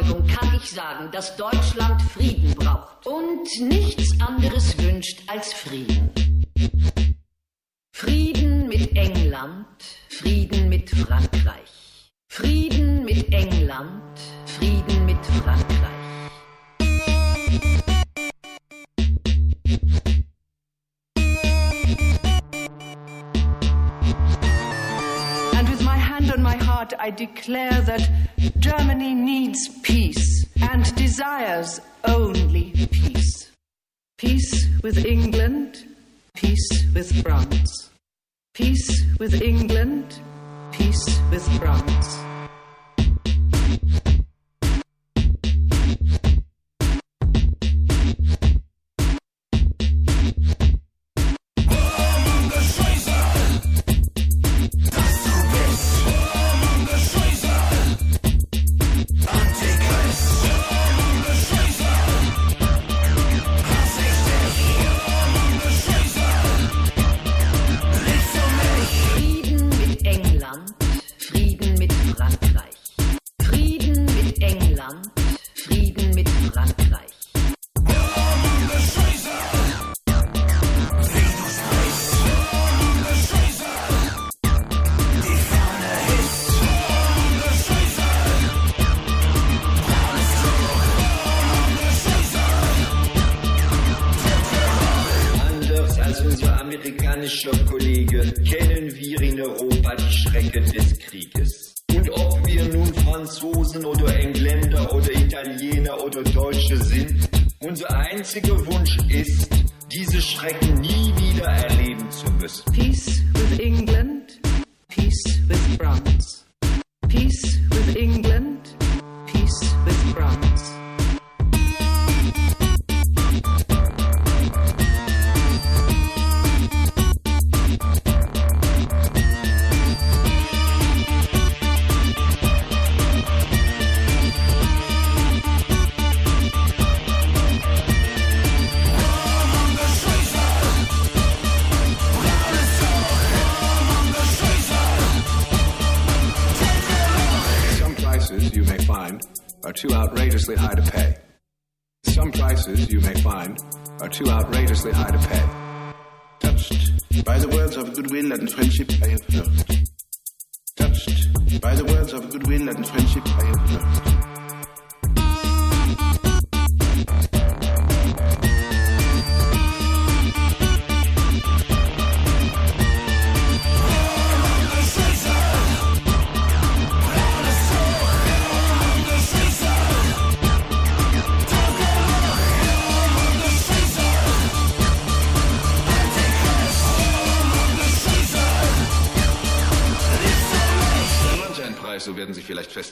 Überzeugung kann ich sagen, dass Deutschland Frieden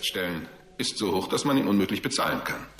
feststellen, ist so hoch, dass man ihn unmöglich bezahlen kann.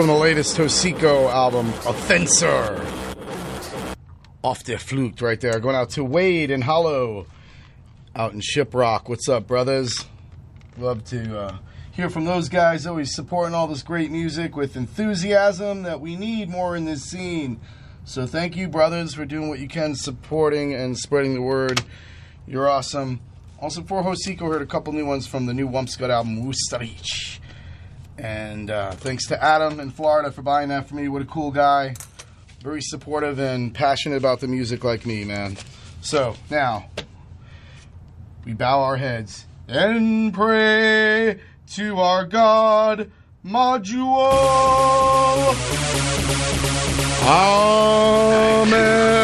From the latest Hocico album, Offensor. Off der flute right there. Going out to Wade and Hollow out in Shiprock. What's up, brothers? Love to uh, hear from those guys always supporting all this great music with enthusiasm that we need more in this scene. So thank you, brothers, for doing what you can, supporting and spreading the word. You're awesome. Also, for Hocico, heard a couple new ones from the new Wumpscut album, Wustarich. And uh, thanks to Adam in Florida for buying that for me. What a cool guy. Very supportive and passionate about the music like me, man. So, now, we bow our heads and pray to our God, Majuo. Amen.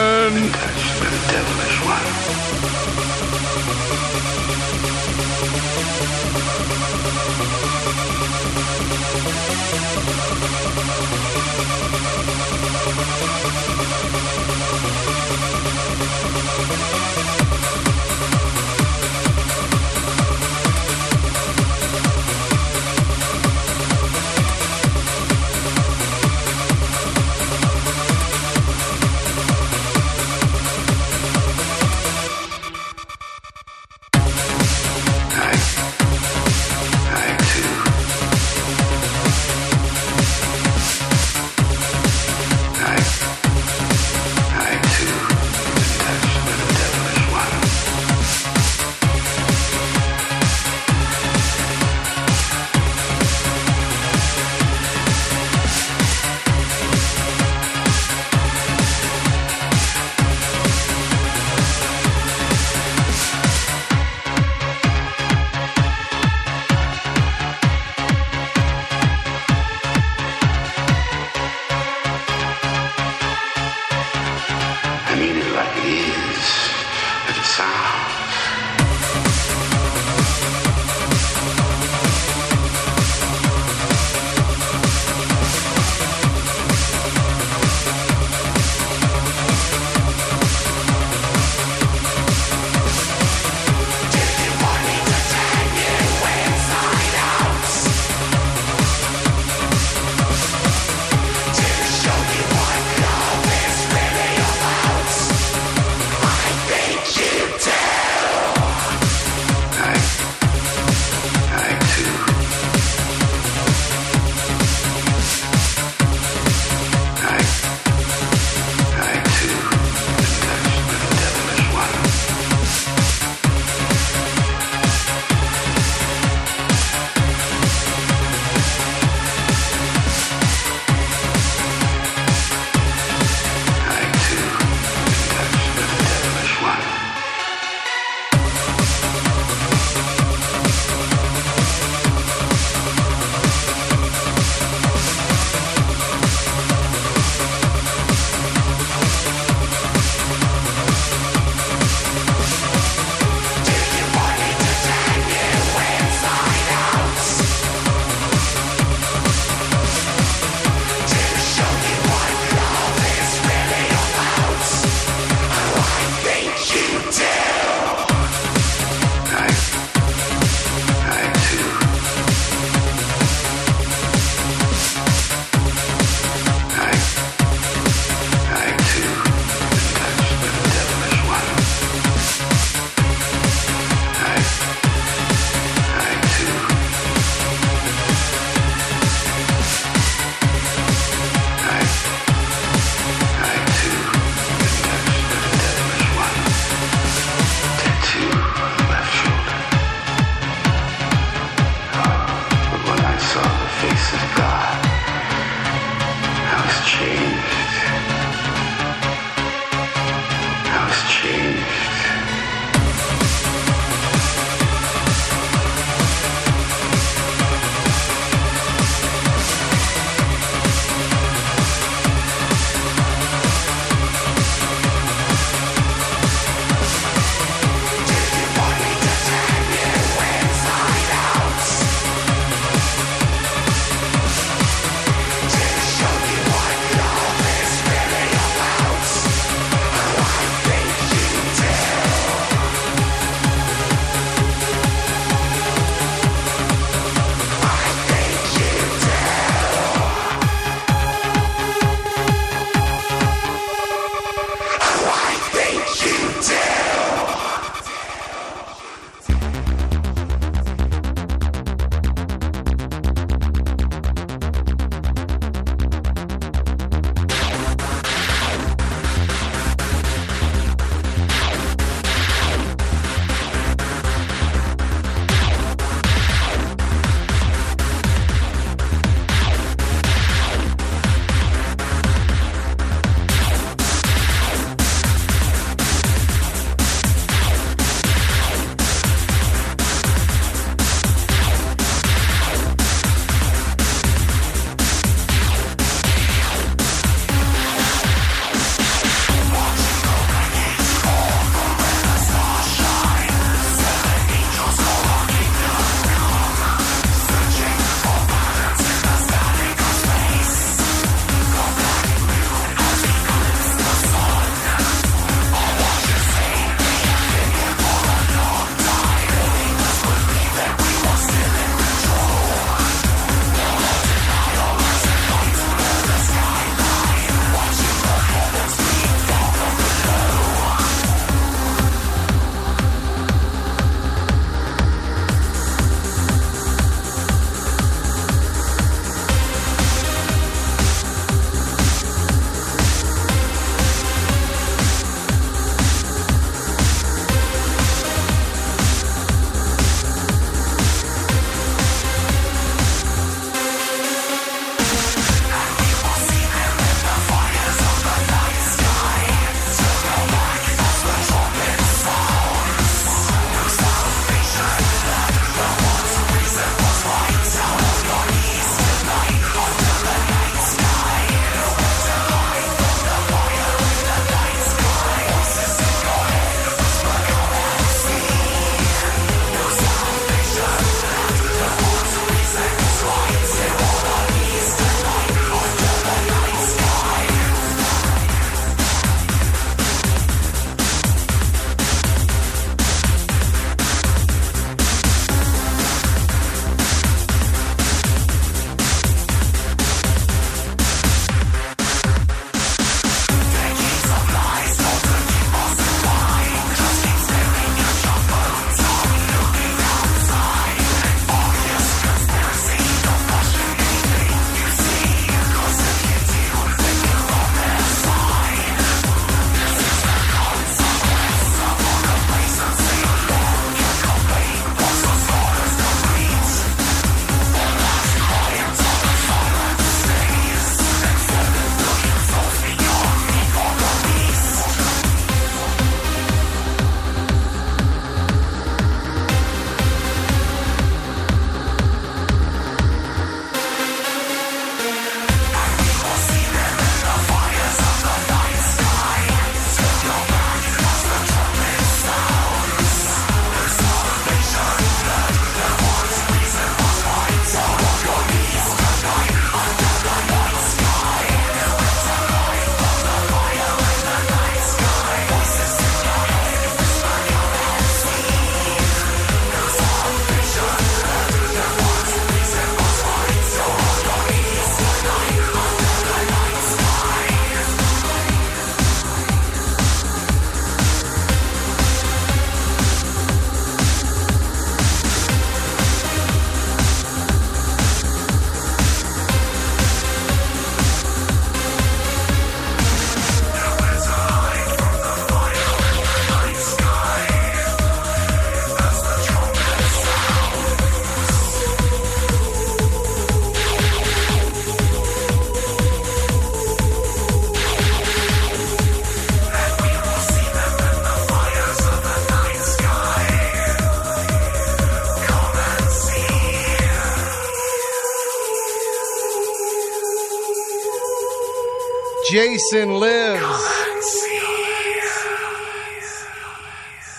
Jason lives.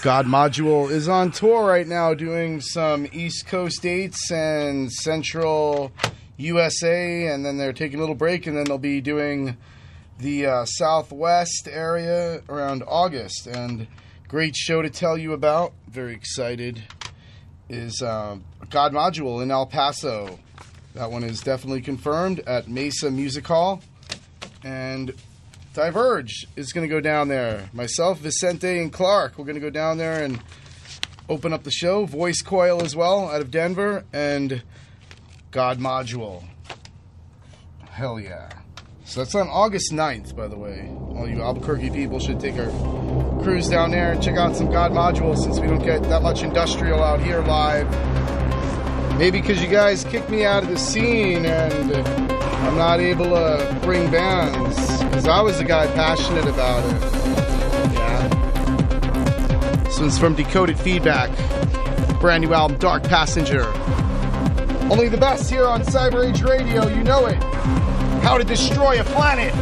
God Module is on tour right now doing some East Coast dates and Central USA, and then they're taking a little break, and then they'll be doing the uh, Southwest area around August. And great show to tell you about. Very excited. Is uh, God Module in El Paso. That one is definitely confirmed at Mesa Music Hall. And Diverge is going to go down there. Myself, Vicente, and Clark, we're going to go down there and open up the show. Voice Coil as well out of Denver. And God Module. Hell yeah. So that's on August 9th, by the way. All you Albuquerque people should take our cruise down there and check out some God Module since we don't get that much industrial out here live. Maybe because you guys kicked me out of the scene and I'm not able to bring bands. Because I was the guy passionate about it. Yeah. This one's from Decoded Feedback. Brand new album, Dark Passenger. Only the best here on Cyber Age Radio, you know it. How to destroy a planet.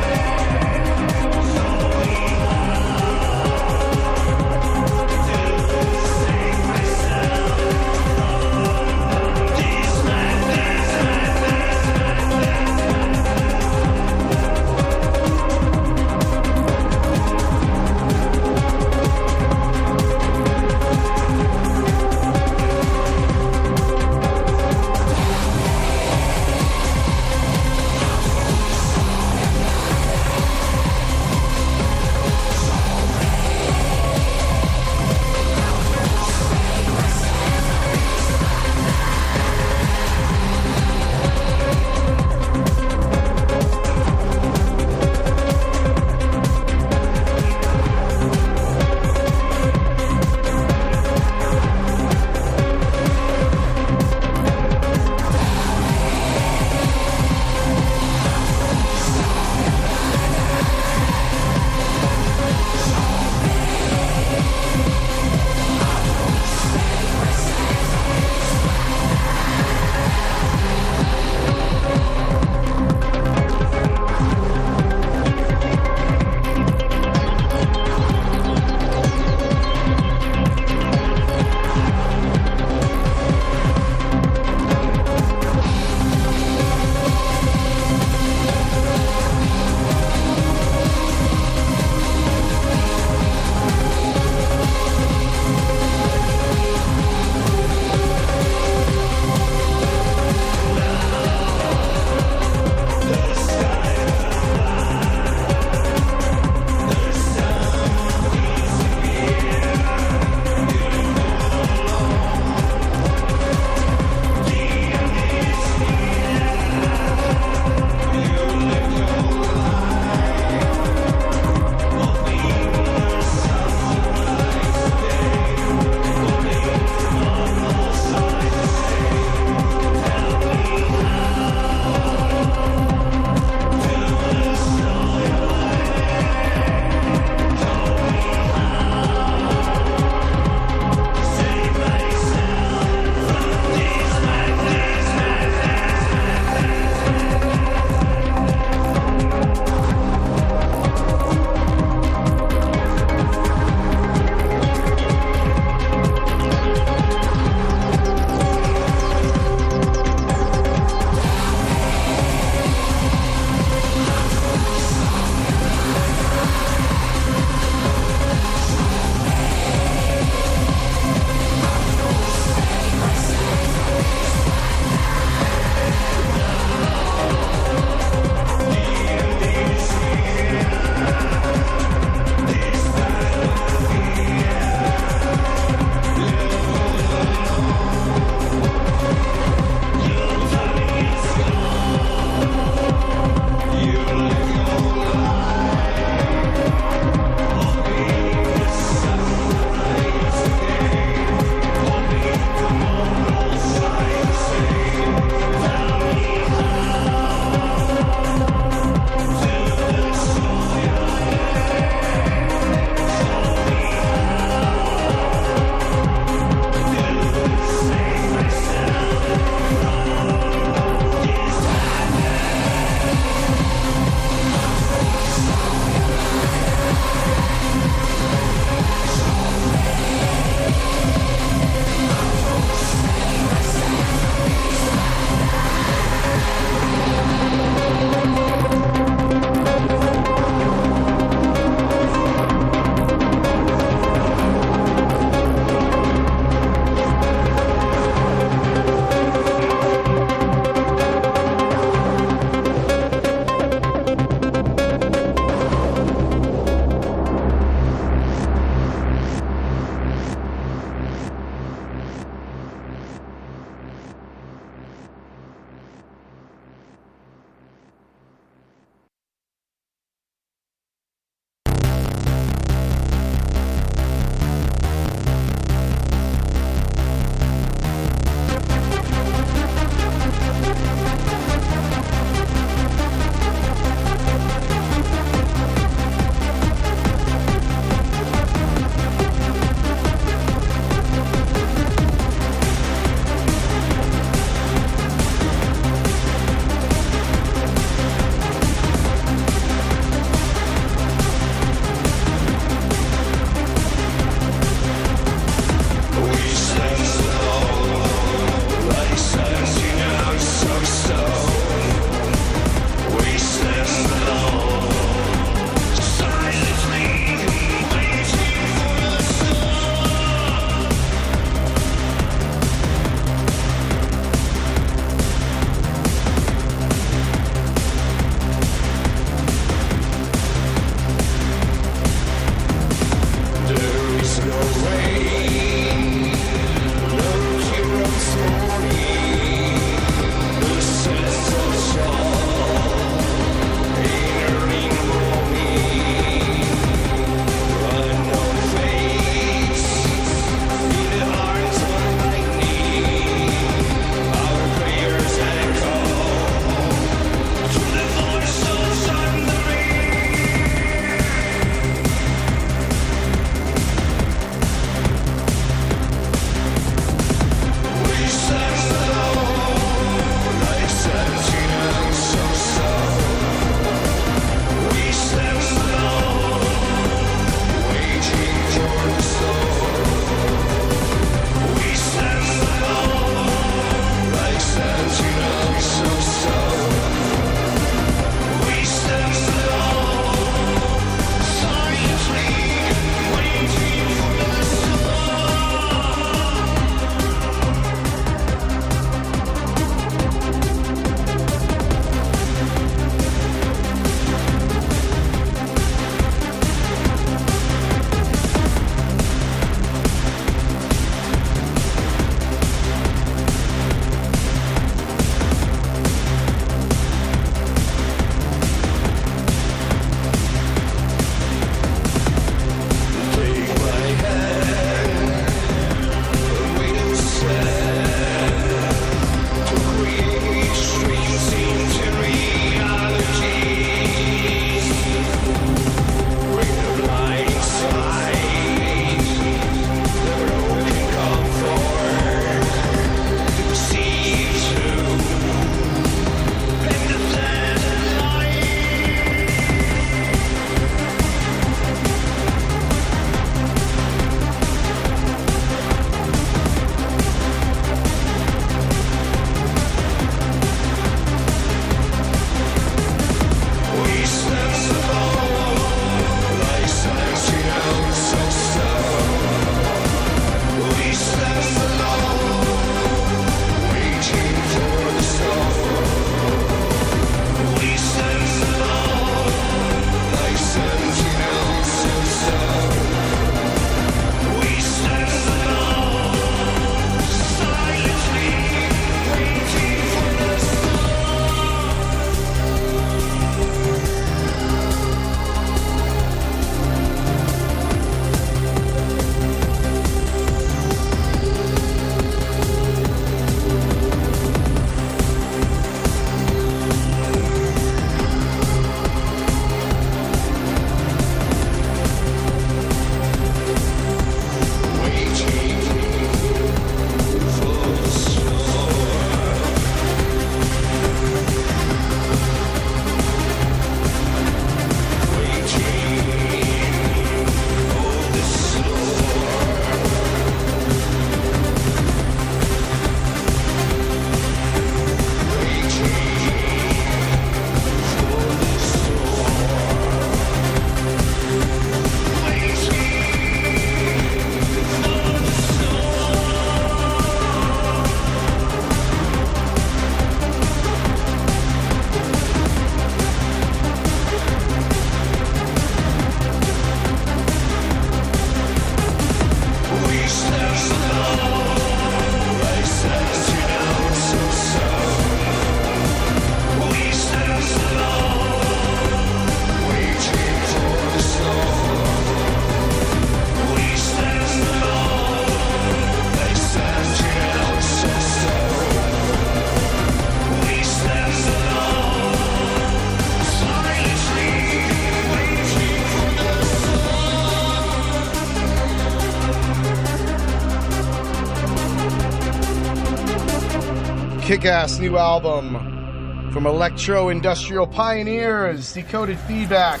Kick ass new album from Electro Industrial Pioneers, Decoded Feedback.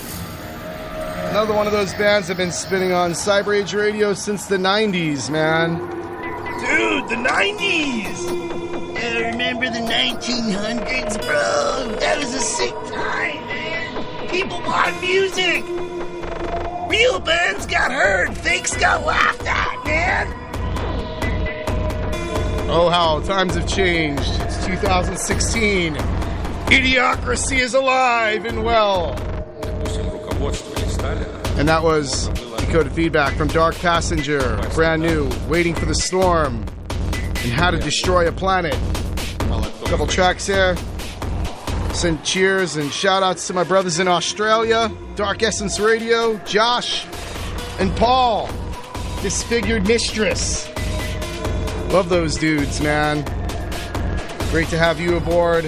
Another one of those bands have been spinning on Cyber Age Radio since the 90s, man. Dude, the 90s! I remember the 1900s, bro. That was a sick time, man. People bought music. Real bands got heard, fakes got laughed at, man. Oh, how times have changed. It's 2016. Idiocracy is alive and well. And that was Decoded Feedback from Dark Passenger, brand new, Waiting for the Storm, and How to Destroy a Planet. Couple tracks there. Send cheers and shout outs to my brothers in Australia, Dark Essence Radio, Josh, and Paul, Disfigured Mistress. Love those dudes, man. Great to have you aboard.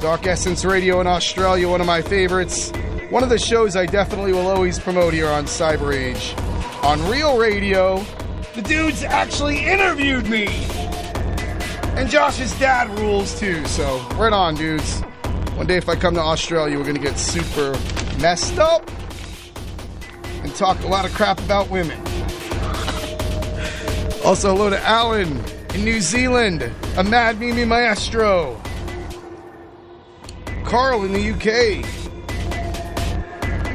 Dark Essence Radio in Australia, one of my favorites. One of the shows I definitely will always promote here on Cyber Age. On Real Radio, the dudes actually interviewed me. And Josh's dad rules too, so right on, dudes. One day if I come to Australia, we're gonna get super messed up and talk a lot of crap about women. Also, hello to Alan in New Zealand, a Mad Mimi Maestro. Carl in the UK.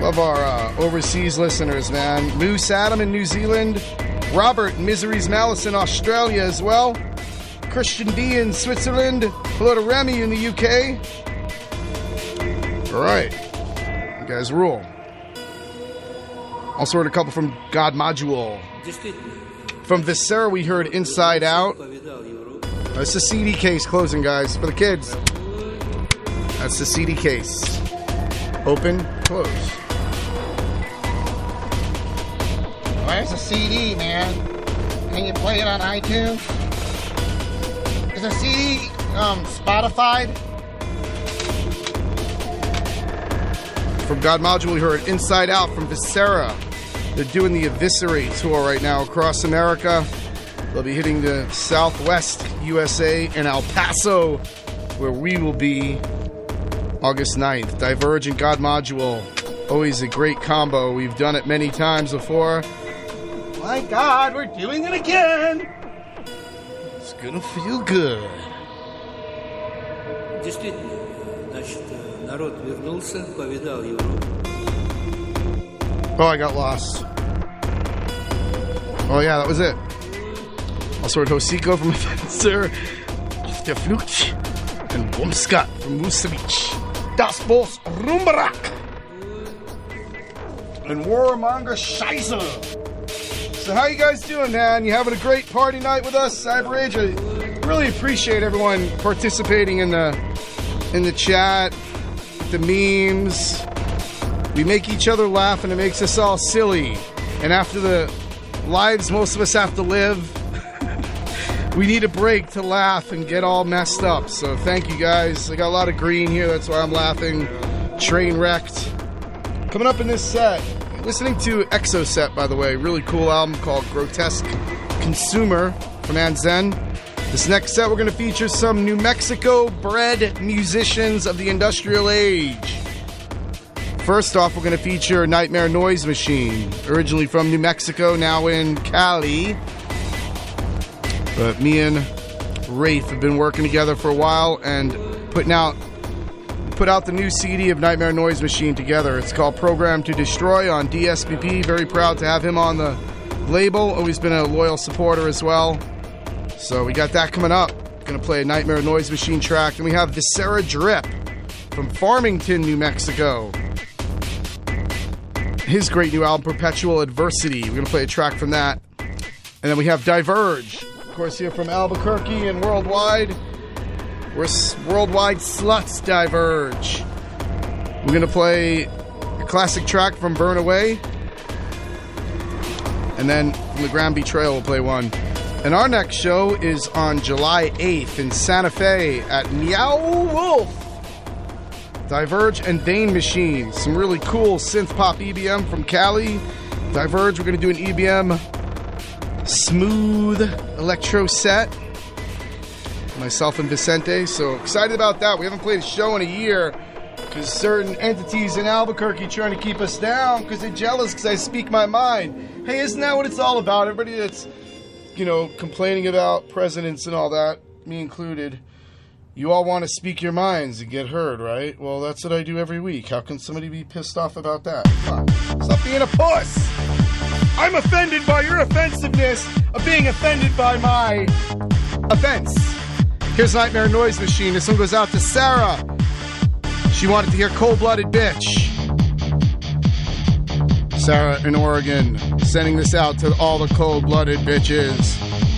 Love our uh, overseas listeners, man. Moose Adam in New Zealand. Robert in Misery's Malice in Australia as well. Christian D in Switzerland. Hello to Remy in the UK. All right. You guys rule. Also heard a couple from God Module. From Viscera, we heard Inside Out. That's the CD case closing, guys, for the kids. That's the CD case. Open, close. Where's the CD, man? Can you play it on iTunes? Is the CD um, Spotified? From God Module, we heard Inside Out from Viscera. They're doing the Eviscerate tour right now across America. They'll be hitting the Southwest USA and El Paso, where we will be August 9th. Divergent God Module. Always a great combo. We've done it many times before. My God, we're doing it again! It's gonna feel good. Действительно, значит, э, народ вернулся, повидал Европу. Oh, I got lost. Oh, yeah, that was it. Also heard Hosiko from Fencer, Auf der Flucht, and Wumskat from Vucevic. Das Boss Rumbarak. And Warmonger Scheiße. So how you guys doing, man? You having a great party night with us, Cyber Age? I really appreciate everyone participating in the in the chat, the memes. We make each other laugh and it makes us all silly. And after the lives most of us have to live, we need a break to laugh and get all messed up. So thank you guys. I got a lot of green here, that's why I'm laughing. Train wrecked. Coming up in this set, listening to Exoset, by the way, really cool album called Grotesque Consumer from Anzen. This next set, we're going to feature some New Mexico bred musicians of the industrial age. First off, we're going to feature Nightmare Noise Machine, originally from New Mexico, now in Cali. But me and Rafe have been working together for a while and putting out put out the new CD of Nightmare Noise Machine together. It's called Program to Destroy on DSPP. Very proud to have him on the label. Always been a loyal supporter as well. So we got that coming up. Gonna play a Nightmare Noise Machine track. And we have Viscera Drip from Farmington, New Mexico. His great new album, Perpetual Adversity. We're gonna play a track from that. And then we have Diverge, of course, here from Albuquerque and worldwide. We're s- worldwide sluts diverge. We're gonna play a classic track from Burn Away, and then from the Grand Betrayal we'll play one. And our next show is on July 8th in Santa Fe at Meow Wolf. Diverge and Dane Machine. Some really cool synth pop EBM from Cali. Diverge, we're gonna do an EBM smooth electro set. myself and Vicente. So excited about that. We haven't played a show in a year because certain entities in Albuquerque trying to keep us down because they're jealous because I speak my mind. Hey, isn't that what it's all about? Everybody that's, you know, complaining about presidents and all that, me included, you all want to speak your minds and get heard, right? Well, that's what I do every week. How can somebody be pissed off about that? Stop being a puss! I'm offended by your offensiveness of being offended by my offense. Here's Nightmare Noise Machine. This one goes out to Sarah. She wanted to hear Cold Blooded Bitch. Sarah in Oregon, sending this out to all the cold blooded bitches.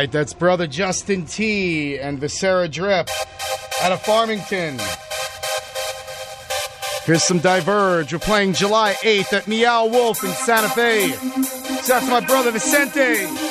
right, that's brother Justin T and Viscera Drip out of Farmington. Here's some Diverge. We're playing July 8th at Meow Wolf in Santa Fe. Shout out to my brother Vicente.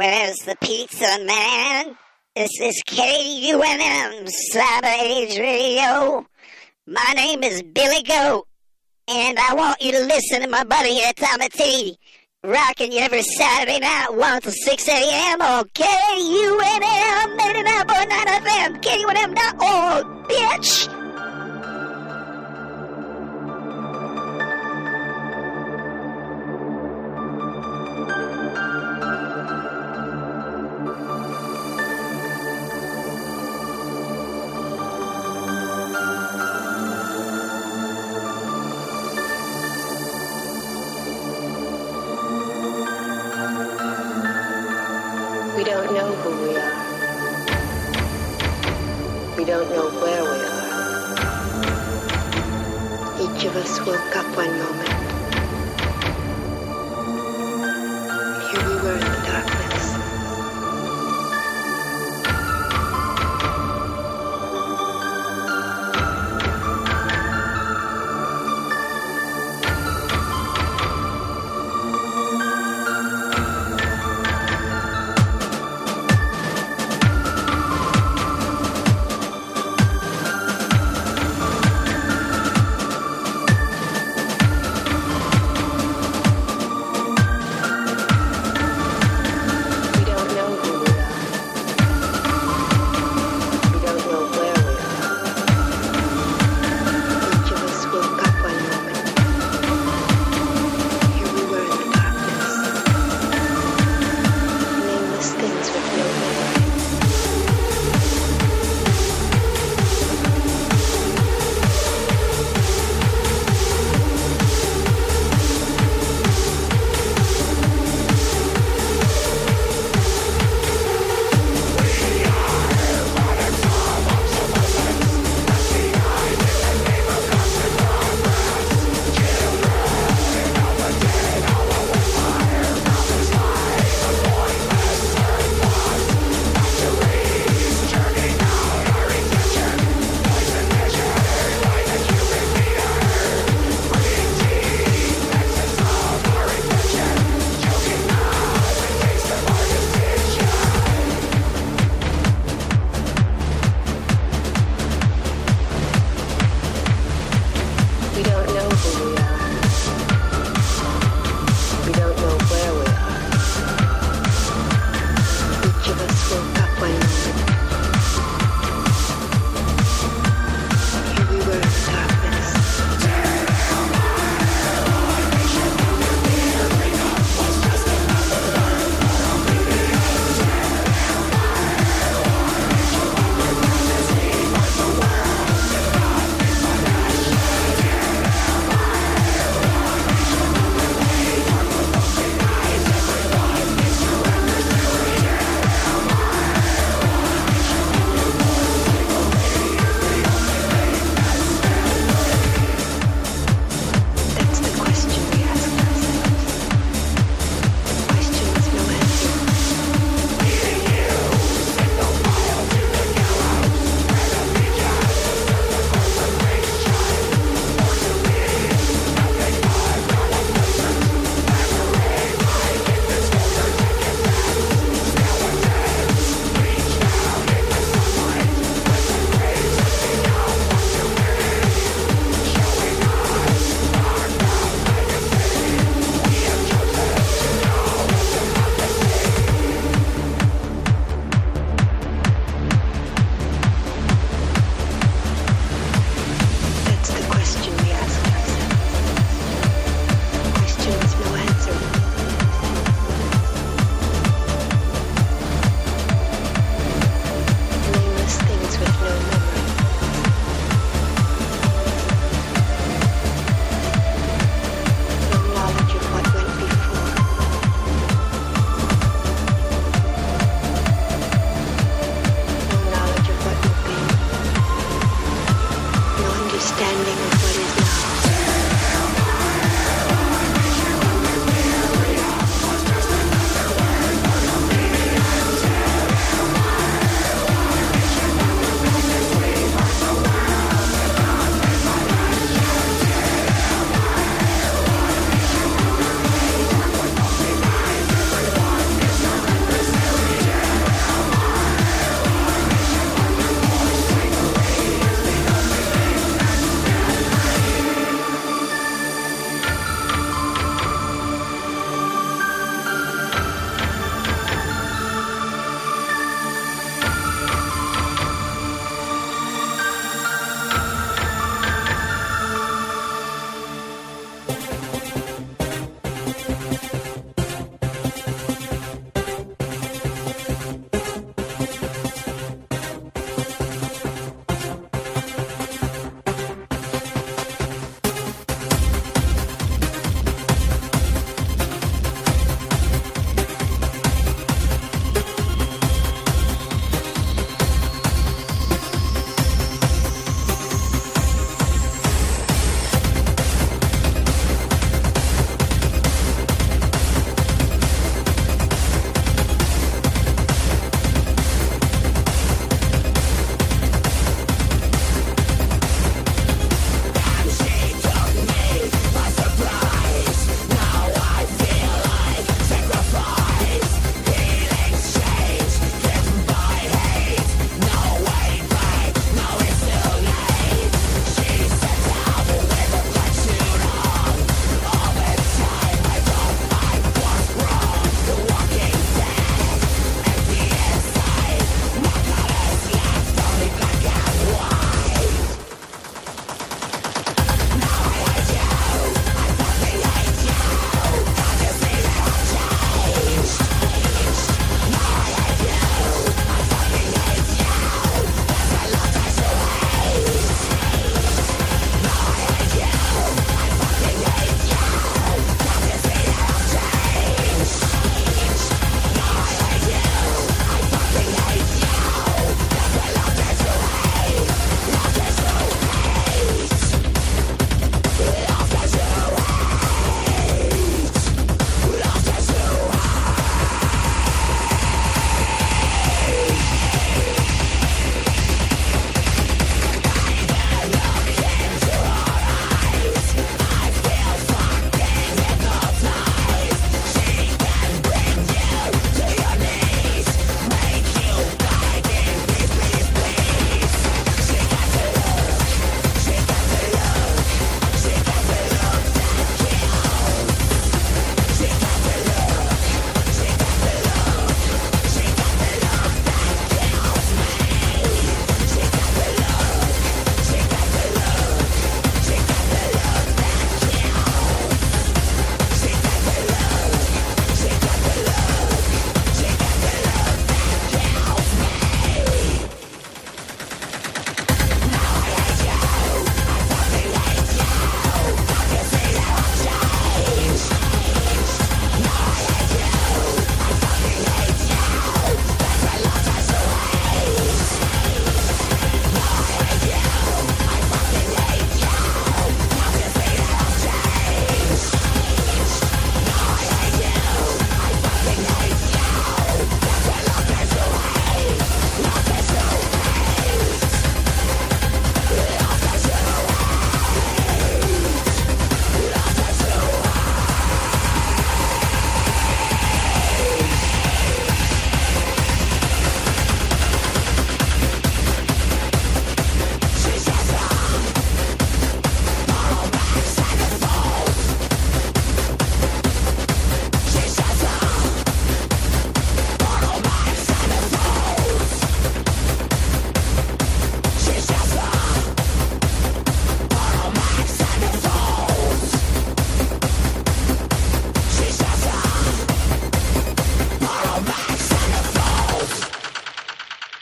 Where's the pizza, man? This is KUNM Age Radio. My name is Billy Goat, and I want you to listen to my buddy here, Tommy T, rocking you every Saturday night, 1 to 6 a.m. on KUNM 89.9 FM, KUNM.org, bitch!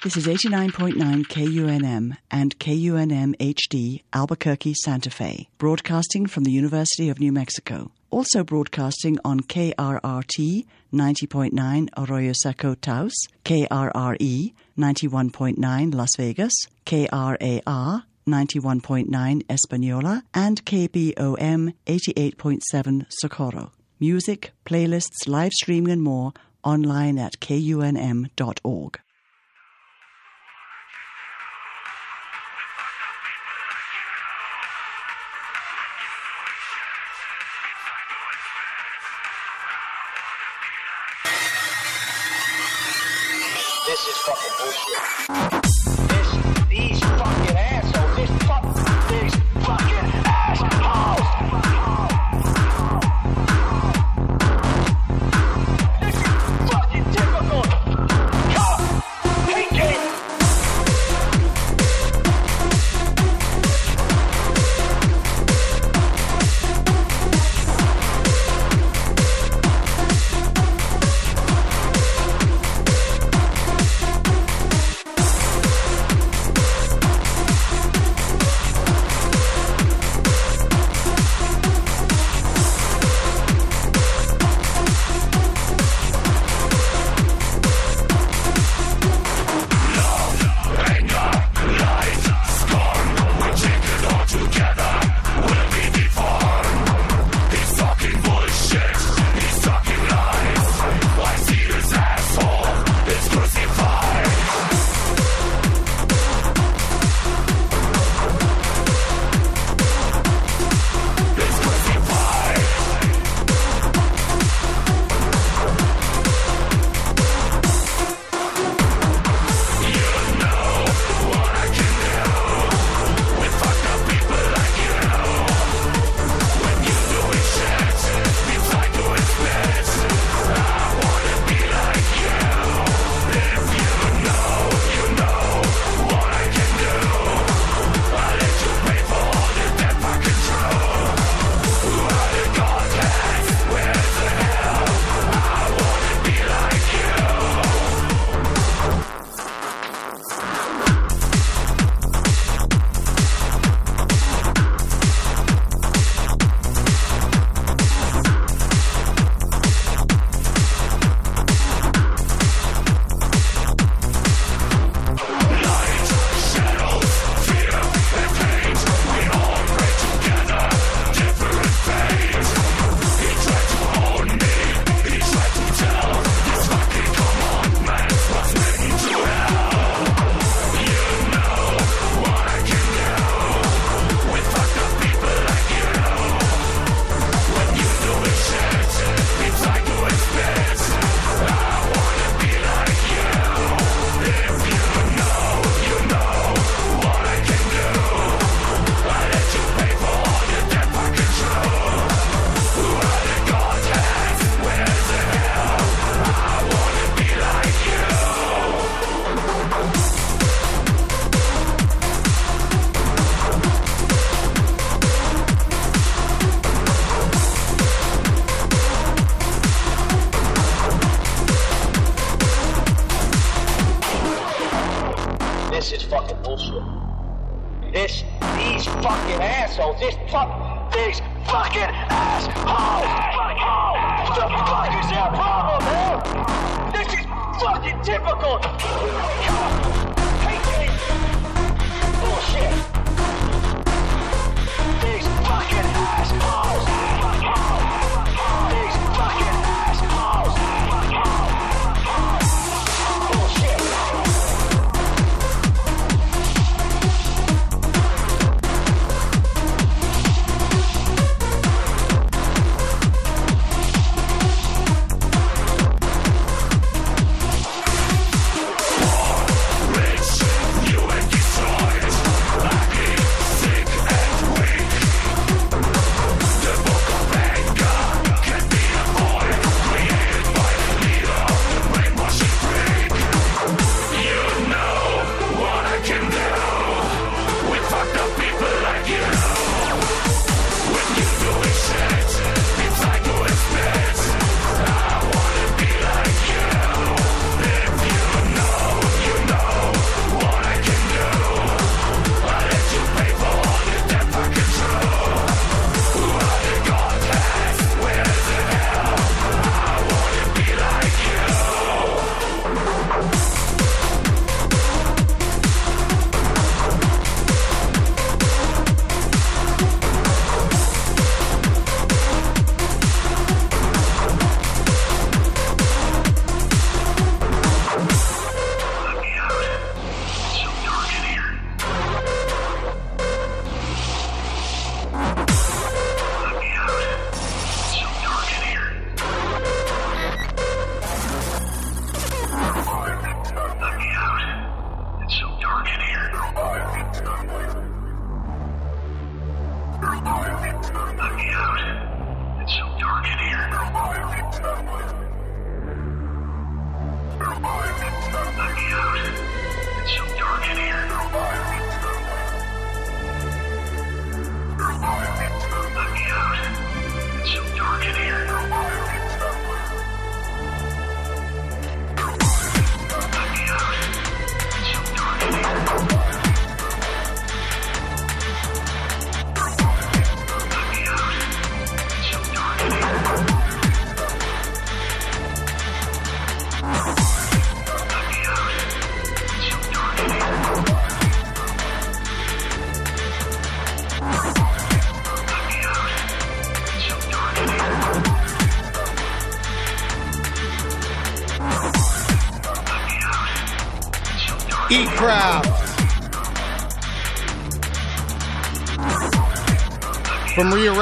This is 89.9 KUNM and KUNM HD, Albuquerque, Santa Fe, broadcasting from the University of New Mexico. Also broadcasting on KRRT 90.9 Arroyo Seco Taos, KRRE 91.9 Las Vegas, KRAR 91.9 Española, and KBOM 88.7 Socorro. Music, playlists, live streaming, and more online at kunm.org.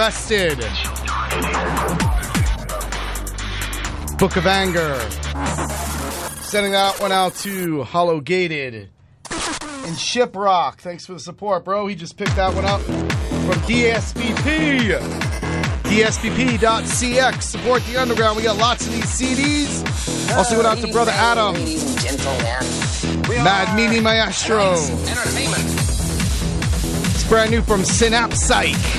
From Rearrested. Book of Anger. Sending that one out to Hollow Gated. And Shiprock. Thanks for the support, bro. He just picked that one up from DSVP. DSVP.cx. Support the underground. We got lots of these CDs. Also going out to Brother Adam. Mad Mimi Maestro. Entertainment. It's brand new from Synapse Psych.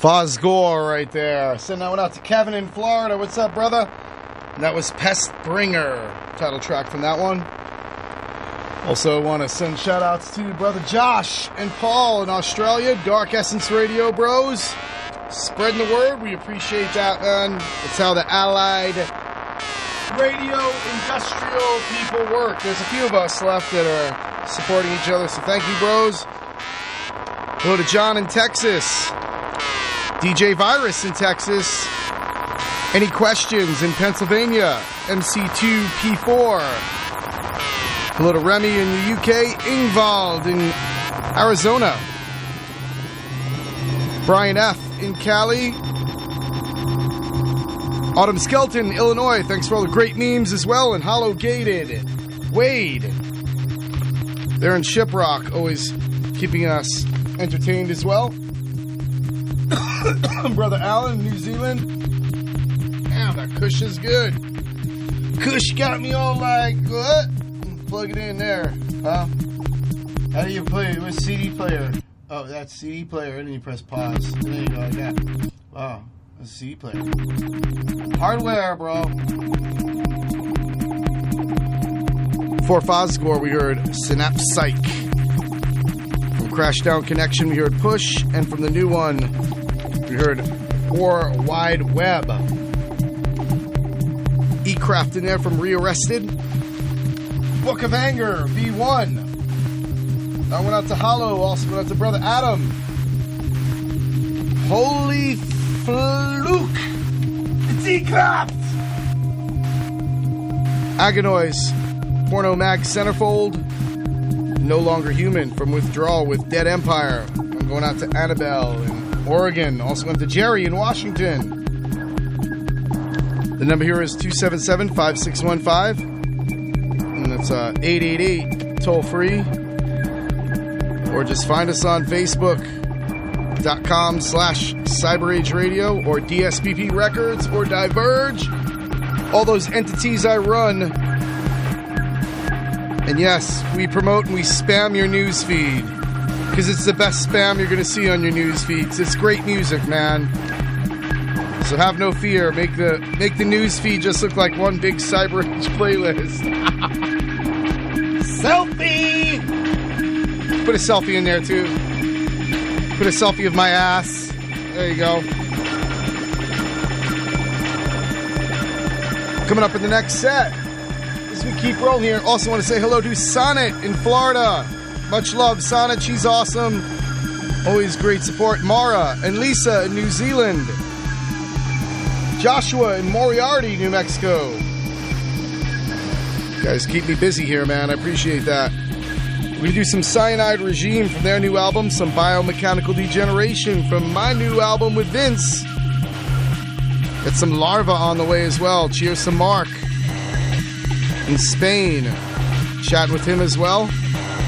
Phosgore right there. Send that one out to Kevin in Florida. What's up, brother? And that was Pest Bringer. Title track from that one. Also, want to send shout outs to brother Josh and Paul in Australia. Dark Essence Radio Bros. Spreading the word. We appreciate that, man. It's how the Allied radio industrial people work. There's a few of us left that are supporting each other, so thank you, bros. Hello to John in Texas. DJ Virus in Texas. Any questions in Pennsylvania? MC2P4. Hello to Remy in the UK. Ingvald in Arizona. Brian F. in Cali. Autumn Skelton, Illinois. Thanks for all the great memes as well. And Hollow Gated. Wade. They're in Shiprock, always keeping us entertained as well. Brother Allen, New Zealand. Damn, that Kush is good. Kush got me all like, what? Plug it in there, huh? How do you play it with CD player? Oh, that's CD player, and then you press pause. And There you go, like that. Wow, that's a CD player. Hardware, bro. For Phosgore, we heard Synapse Psych. From Crashdown Connection, we heard Push, and from the new one, we heard War Wide Web. E-Craft in there from Rearrested. Book of Anger, V1. That went out to Hollow, also went out to Brother Adam. Holy Fluke! It's E-Craft! Agonoize, Porno Mag Centerfold, No Longer Human from Withdrawal with Dead Empire. I'm going out to Annabelle Oregon. Also went to Jerry in Washington. The number here is 277 5615. And that's uh, 888 toll free. Or just find us on Facebook.com slash Cyber Age Radio or DSPP Records or Diverge. All those entities I run. And yes, we promote and we spam your news feed because it's the best spam you're going to see on your news feeds. It's great music, man. So have no fear. Make the make the news feed just look like one big Cyber Age playlist. selfie. Put a selfie in there too. Put a selfie of my ass. There you go. Coming up in the next set, as we keep rolling here, also want to say hello to Sonnet in Florida. Much love, Sana. She's awesome. Always great support. Mara and Lisa in New Zealand. Joshua in Moriarty, New Mexico. You guys keep me busy here, man. I appreciate that. We're going to do some Cyanide Regime from their new album, some Biomechanical Degeneration from my new album with Vince. Got some Larva on the way as well. Cheers to Mark in Spain. Chat with him as well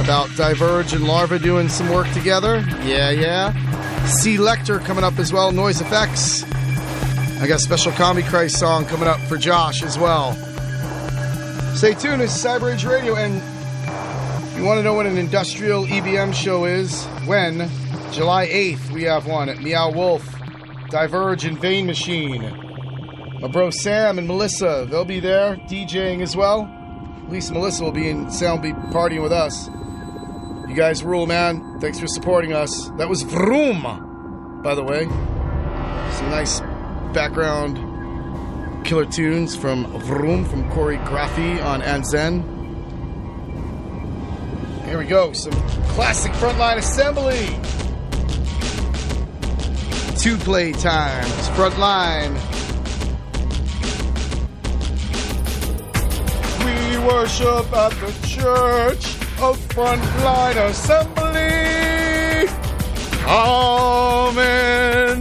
about Diverge and Larva doing some work together. Yeah, yeah. C-Lekktor coming up as well. Noisuf-X. I got a special Combichrist song coming up for Josh as well. Stay tuned. It's Cyber Age Radio, and if you want to know what an industrial EBM show is, when July 8th we have one at Meow Wolf, Diverge, and Vein Machine. My bro Sam and Melissa, they'll be there DJing as well. At least Melissa will be in Sam will be partying with us. You guys rule, man. Thanks for supporting us. That was Vroom, by the way. Some nice background killer tunes from Vroom from Corey Graffi on Anzen. Here we go. Some classic frontline assembly. Two play times. Frontline. We worship at the church of Frontline Assembly. Amen.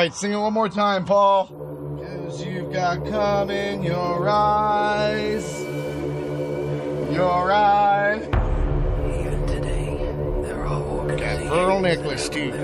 Right, sing it one more time, Paul. Cause you've got cum in your eyes. Your eyes. Even today, there are organizations Earl Nicholas, Steve.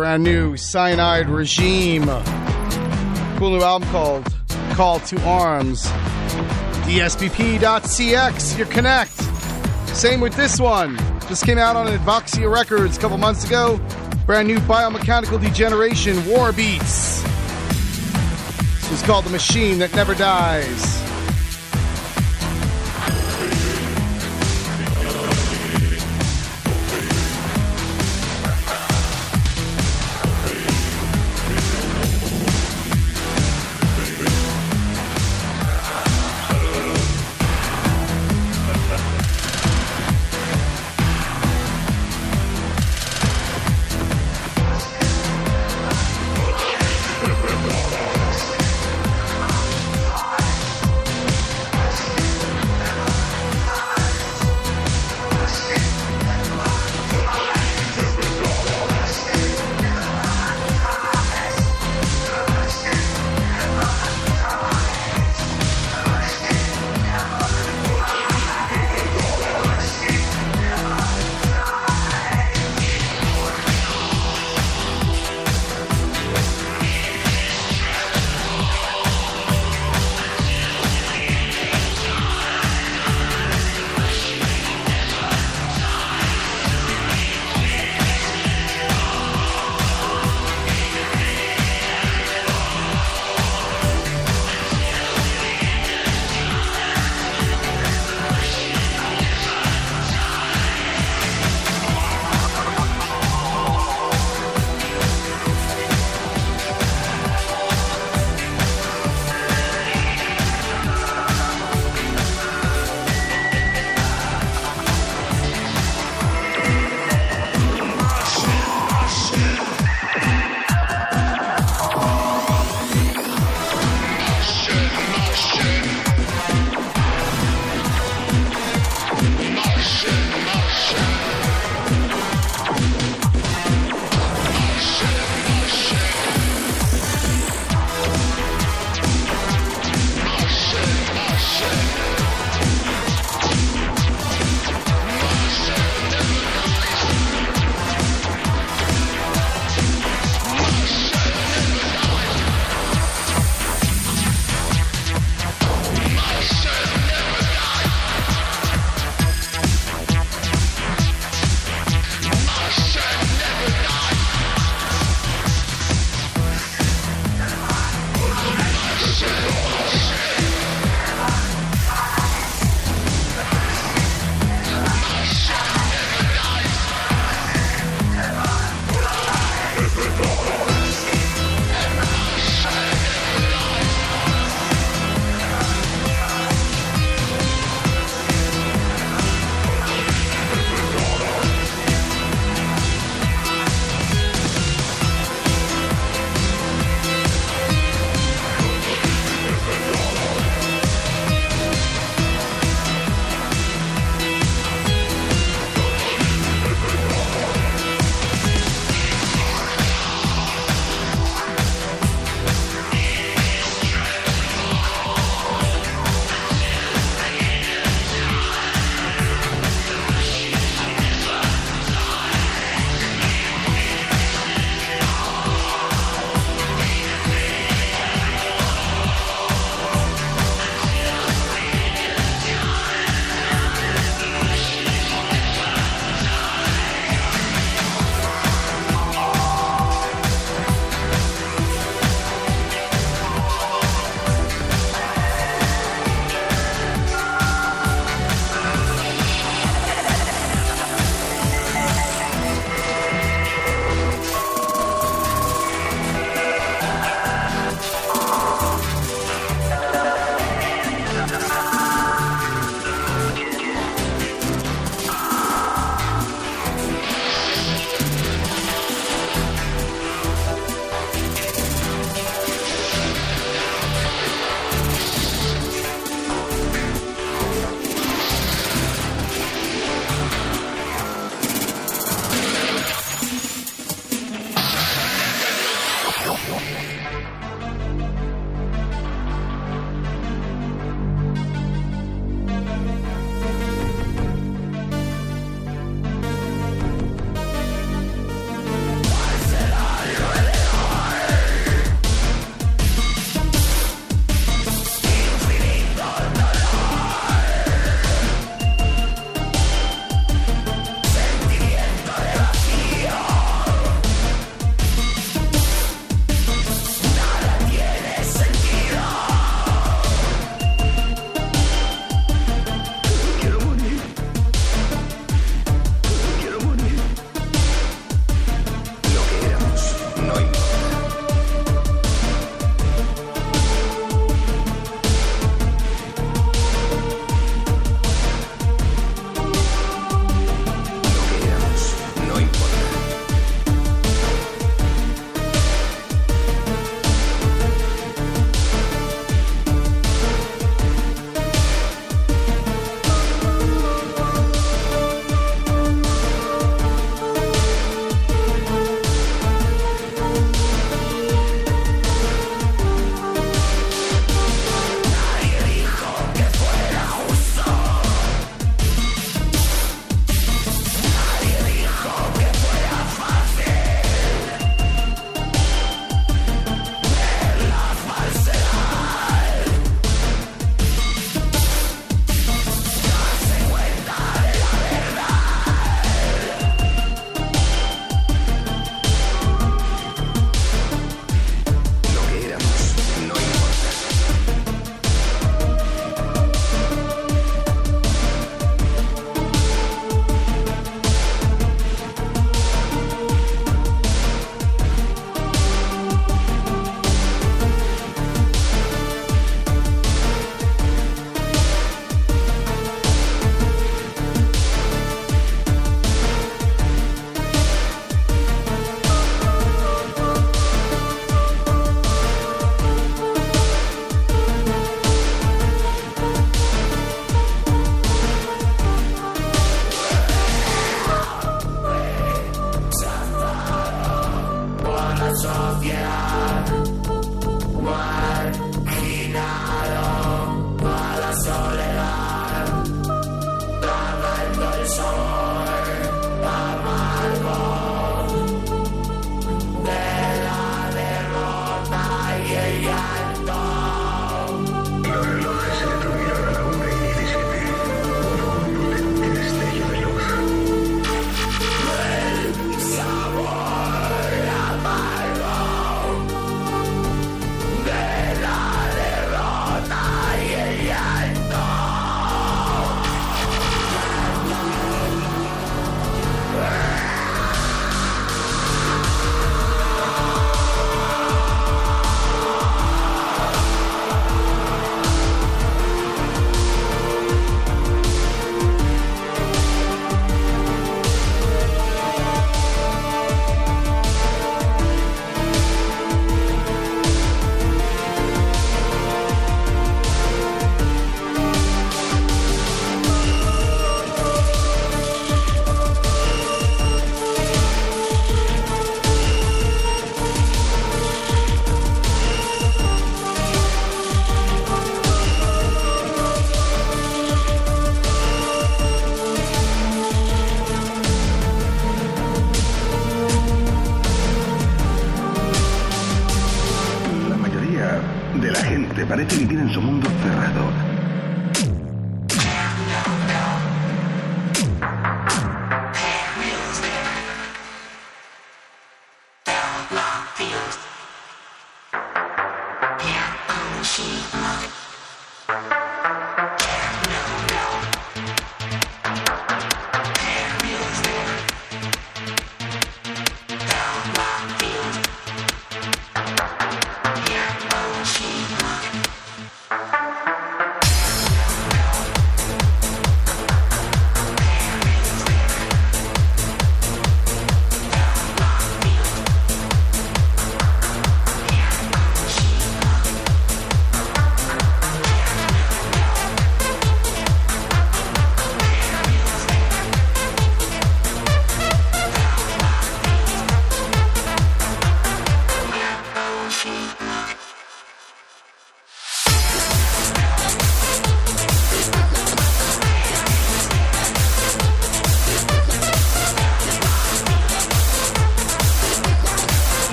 Brand new Cyanide Regime. Cool new album called Call to Arms. DSPP.cx, your connect. Same with this one. Just came out on Advoxya Records a couple months ago. Brand new biomechanical degeneration war beats. This is called The Machine That Never Dies.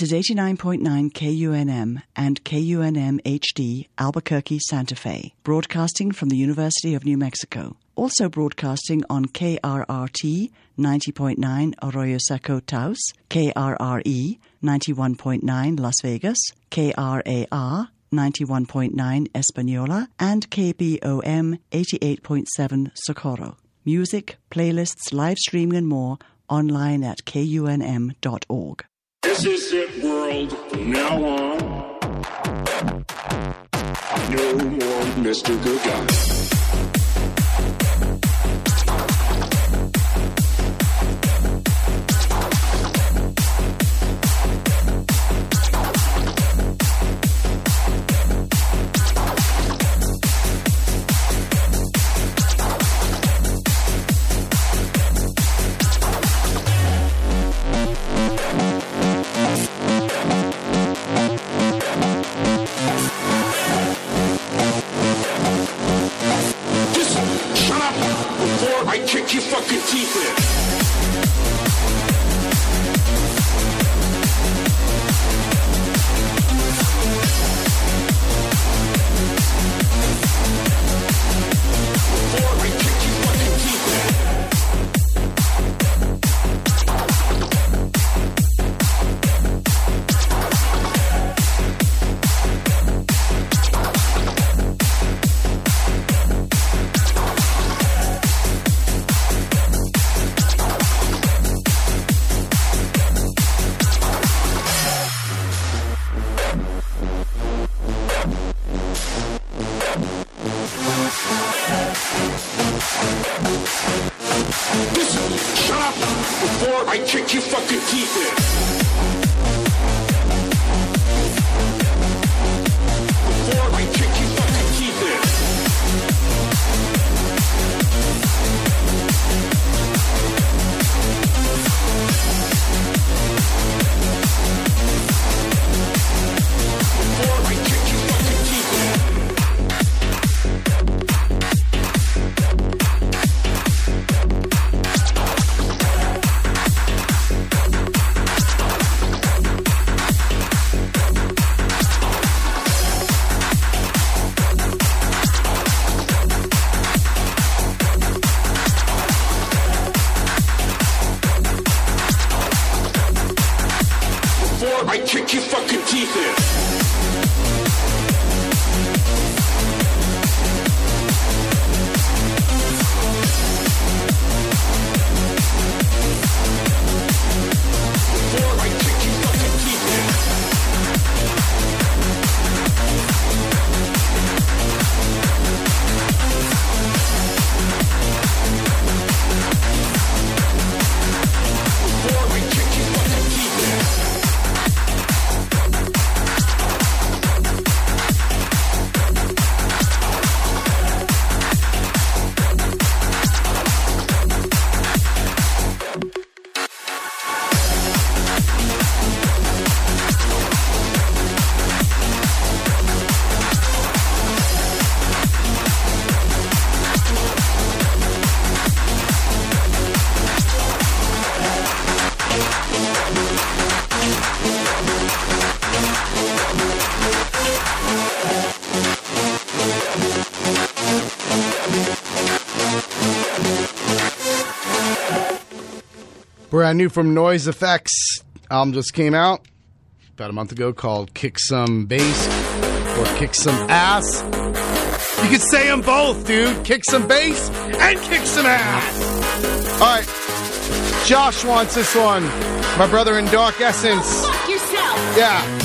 This is 89.9 KUNM and KUNM HD Albuquerque, Santa Fe, broadcasting from the University of New Mexico. Also broadcasting on KRRT 90.9 Arroyo Seco Taos, KRRE 91.9 Las Vegas, KRAR 91.9 Espanola, and KBOM 88.7 Socorro. Music, playlists, live streaming, and more online at kunm.org. This is it, world. From now on, no more Mr. Good Guy. Brand new from Noisuf-X. Album just came out about a month ago called Kick Some Bass or Kick Some Ass. You could say them both, dude. Kick some bass and kick some ass. All right. Josh wants this one. My brother in Dark Essence. Fuck yourself. Yeah.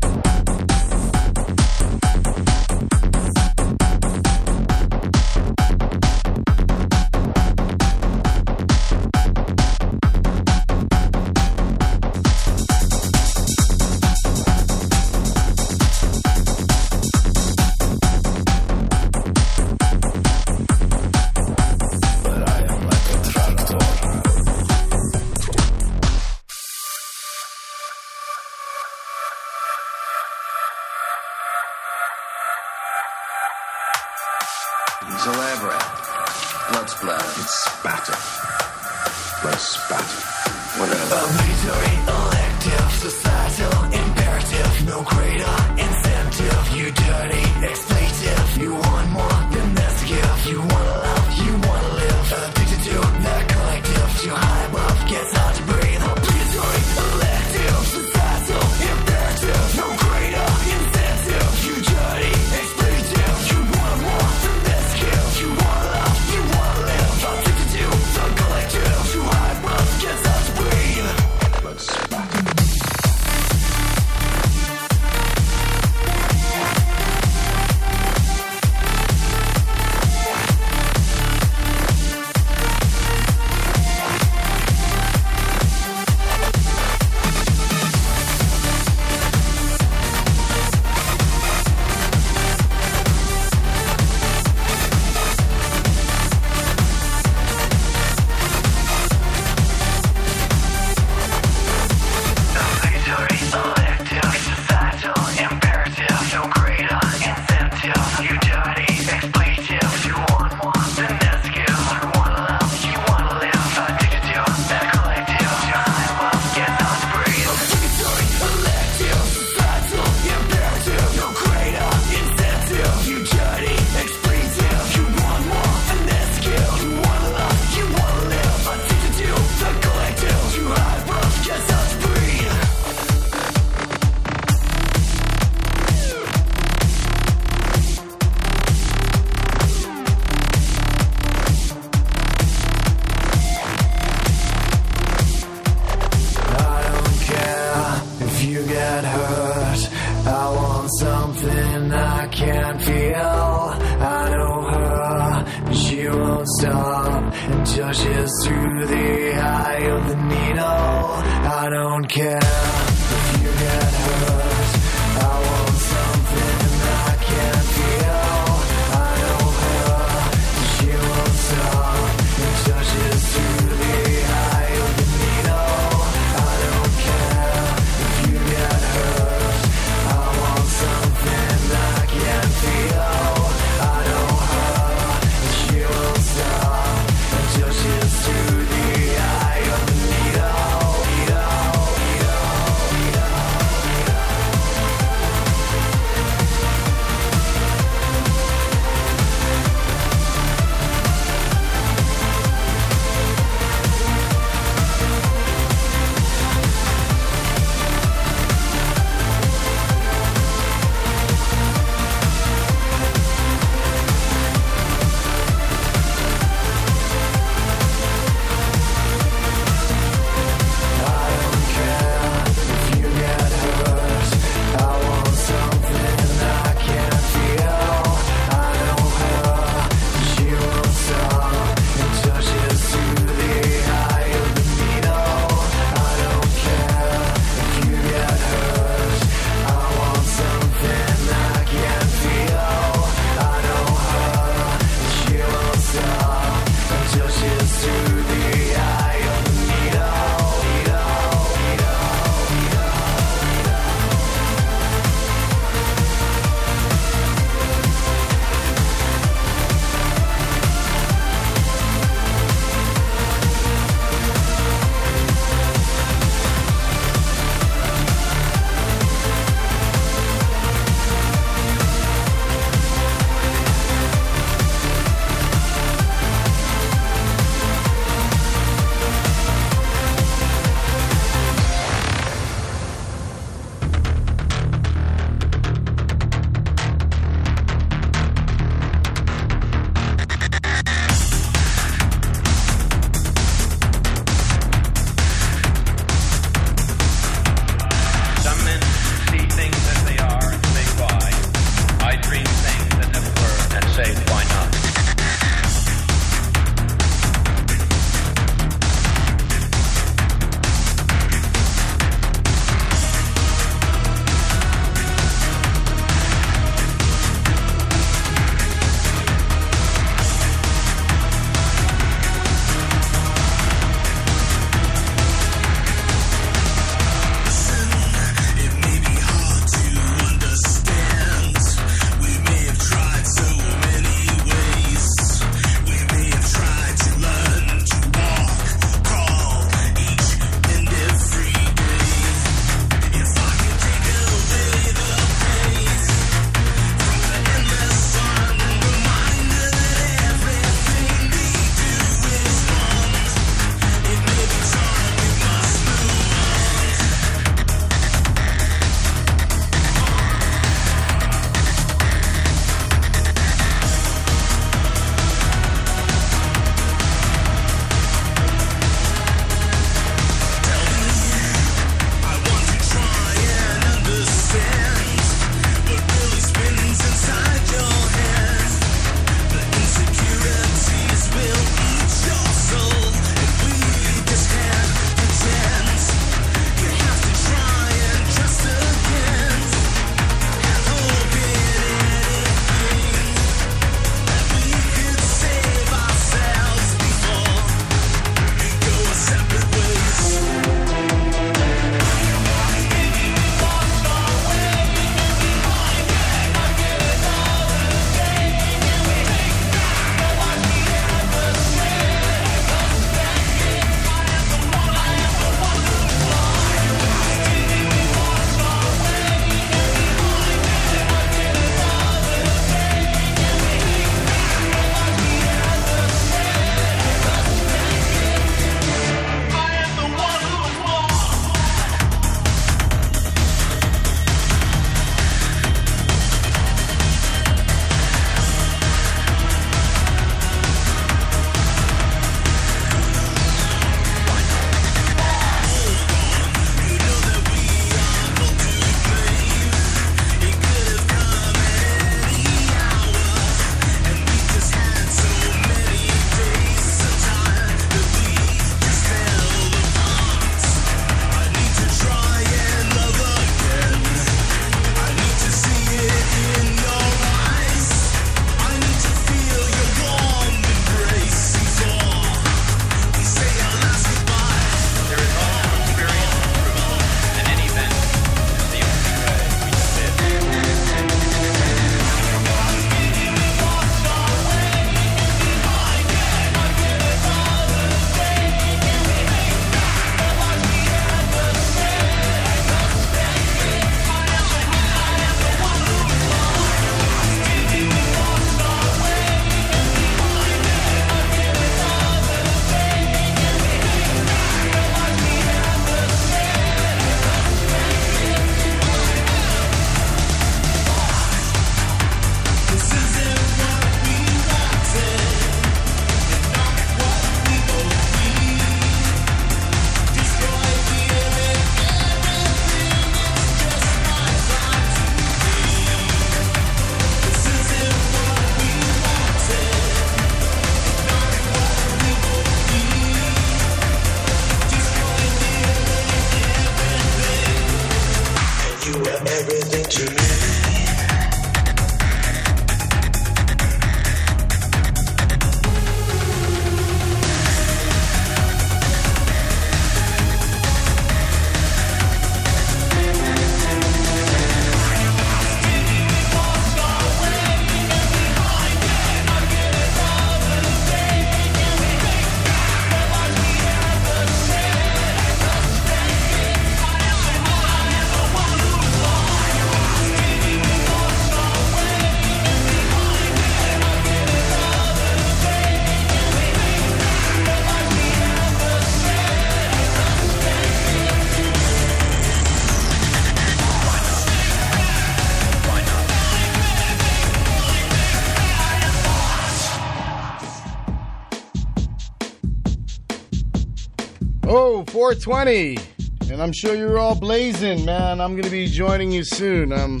420. And I'm sure you're all blazing, man. I'm going to be joining you soon. I'm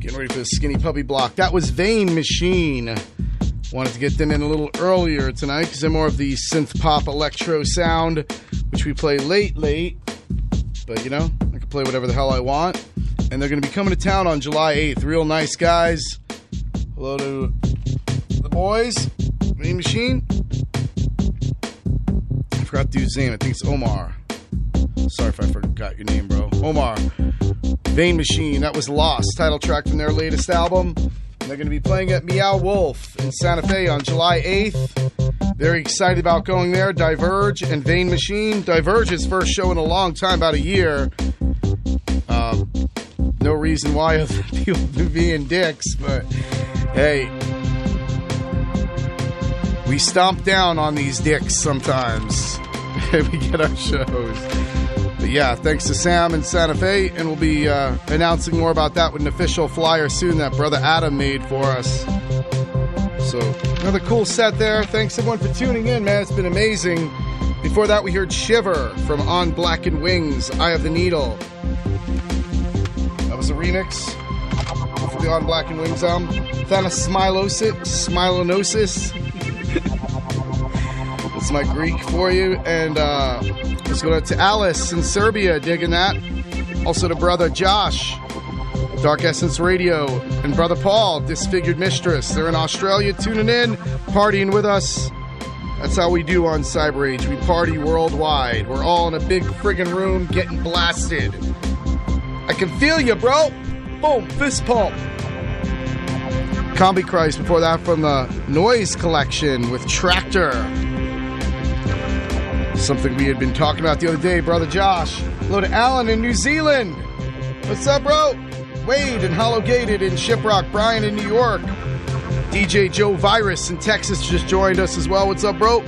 getting ready for the skinny puppy block. That was Vein Machine. Wanted to get them in a little earlier tonight because they're more of the synth pop electro sound, which we play late, late. But you know, I can play whatever the hell I want. And they're going to be coming to town on July 8th. Real nice guys. Hello to the boys. Vein Machine. I forgot dude's name. I think it's Omar. Omar. Vein Machine. That was Lost, title track from their latest album. They're going to be playing at Meow Wolf in Santa Fe on July 8th. Very excited about going there. Diverge and Vein Machine. Diverge's first show in a long time, about a year. Um, no reason why other people do being dicks, but hey, we stomp down on these dicks sometimes. we get our shows. Yeah, thanks to Sam in Santa Fe, and we'll be uh, announcing more about that with an official flyer soon that brother Adam made for us. So another cool set there. Thanks everyone for tuning in, man. It's been amazing. Before that, we heard Shiver from On Blackened Wings, Eye of the Needle. That was a remix for the On Blackened Wings album. Thanosmilosis, Smilonosis. That's my Greek for you. And uh, let's go to Alice in Serbia, digging that. Also to brother Josh, Dark Essence Radio, and brother Paul, Disfigured Mistress. They're in Australia tuning in, partying with us. That's how we do on Cyber Age. We party worldwide. We're all in a big friggin' room getting blasted. I can feel you, bro. Boom, fist pump. Combichrist before that from the Noise Collection with Tractor. Something we had been talking about the other day, brother Josh. Hello to Alan in New Zealand. What's up, bro? Wade in Hollow Gated in Shiprock. Brian in New York. DJ Joe Virus in Texas just joined us as well. What's up, bro?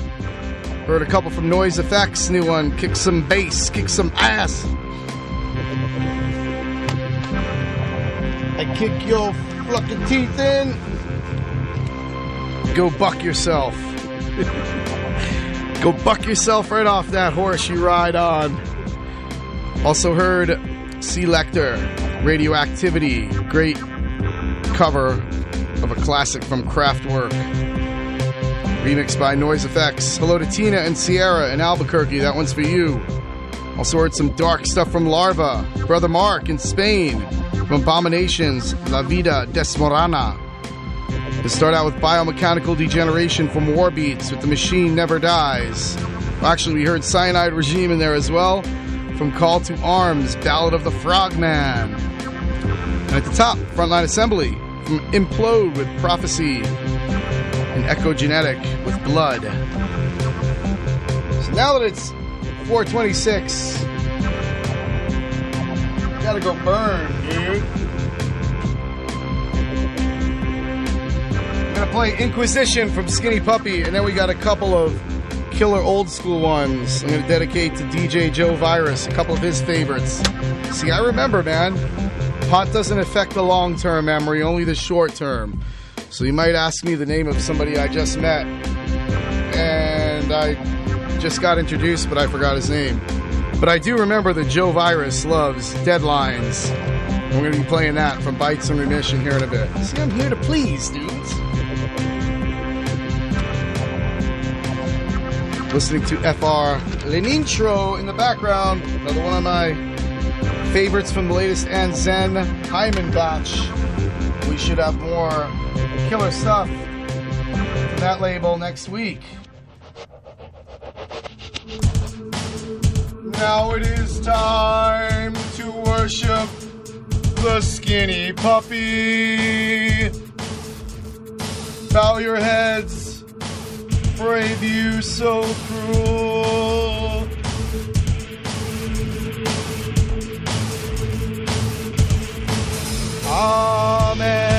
Heard a couple from Noisuf-X. New one. Kick some bass. Kick some ass. I kick your fucking teeth in. Go buck yourself. Go buck yourself right off that horse you ride on. Also heard C-Lekktor, Radioactivity, great cover of a classic from Kraftwerk. Remixed by Noisuf-X. Hello to Tina and Sierra in Albuquerque. That one's for you. Also heard some dark stuff from Larva. Brother Mark in Spain. From Abominations, La Vida Desmorana. To start out with biomechanical degeneration from Warbeats with The Machine Never Dies. Well, actually, we heard Cyanide Regime in there as well. From Call to Arms, Ballad of the Frogman. And at the top, Front Line Assembly. From Implode with Prophecy. And Echogenetic with Blood. So now that it's 426, gotta go burn, dude. Gonna play Inquisition from Skinny Puppy, and then we got a couple of killer old school ones. I'm gonna dedicate to DJ Joe Virus, a couple of his favorites. See, I remember, man. Pot doesn't affect the long term memory, only the short term. So you might ask me the name of somebody I just met, and I just got introduced, but I forgot his name. But I do remember that Joe Virus loves Deadlines. We're going to be playing that from Bites and Remission here in a bit. See, I'm here to please, dudes. Listening to FR Lenintro in the background. Another one of my favorites from the latest and Zen Hyman batch. We should have more killer stuff from that label next week. Now it is time to worship the skinny puppy. Bow your heads a view so cruel. Amen.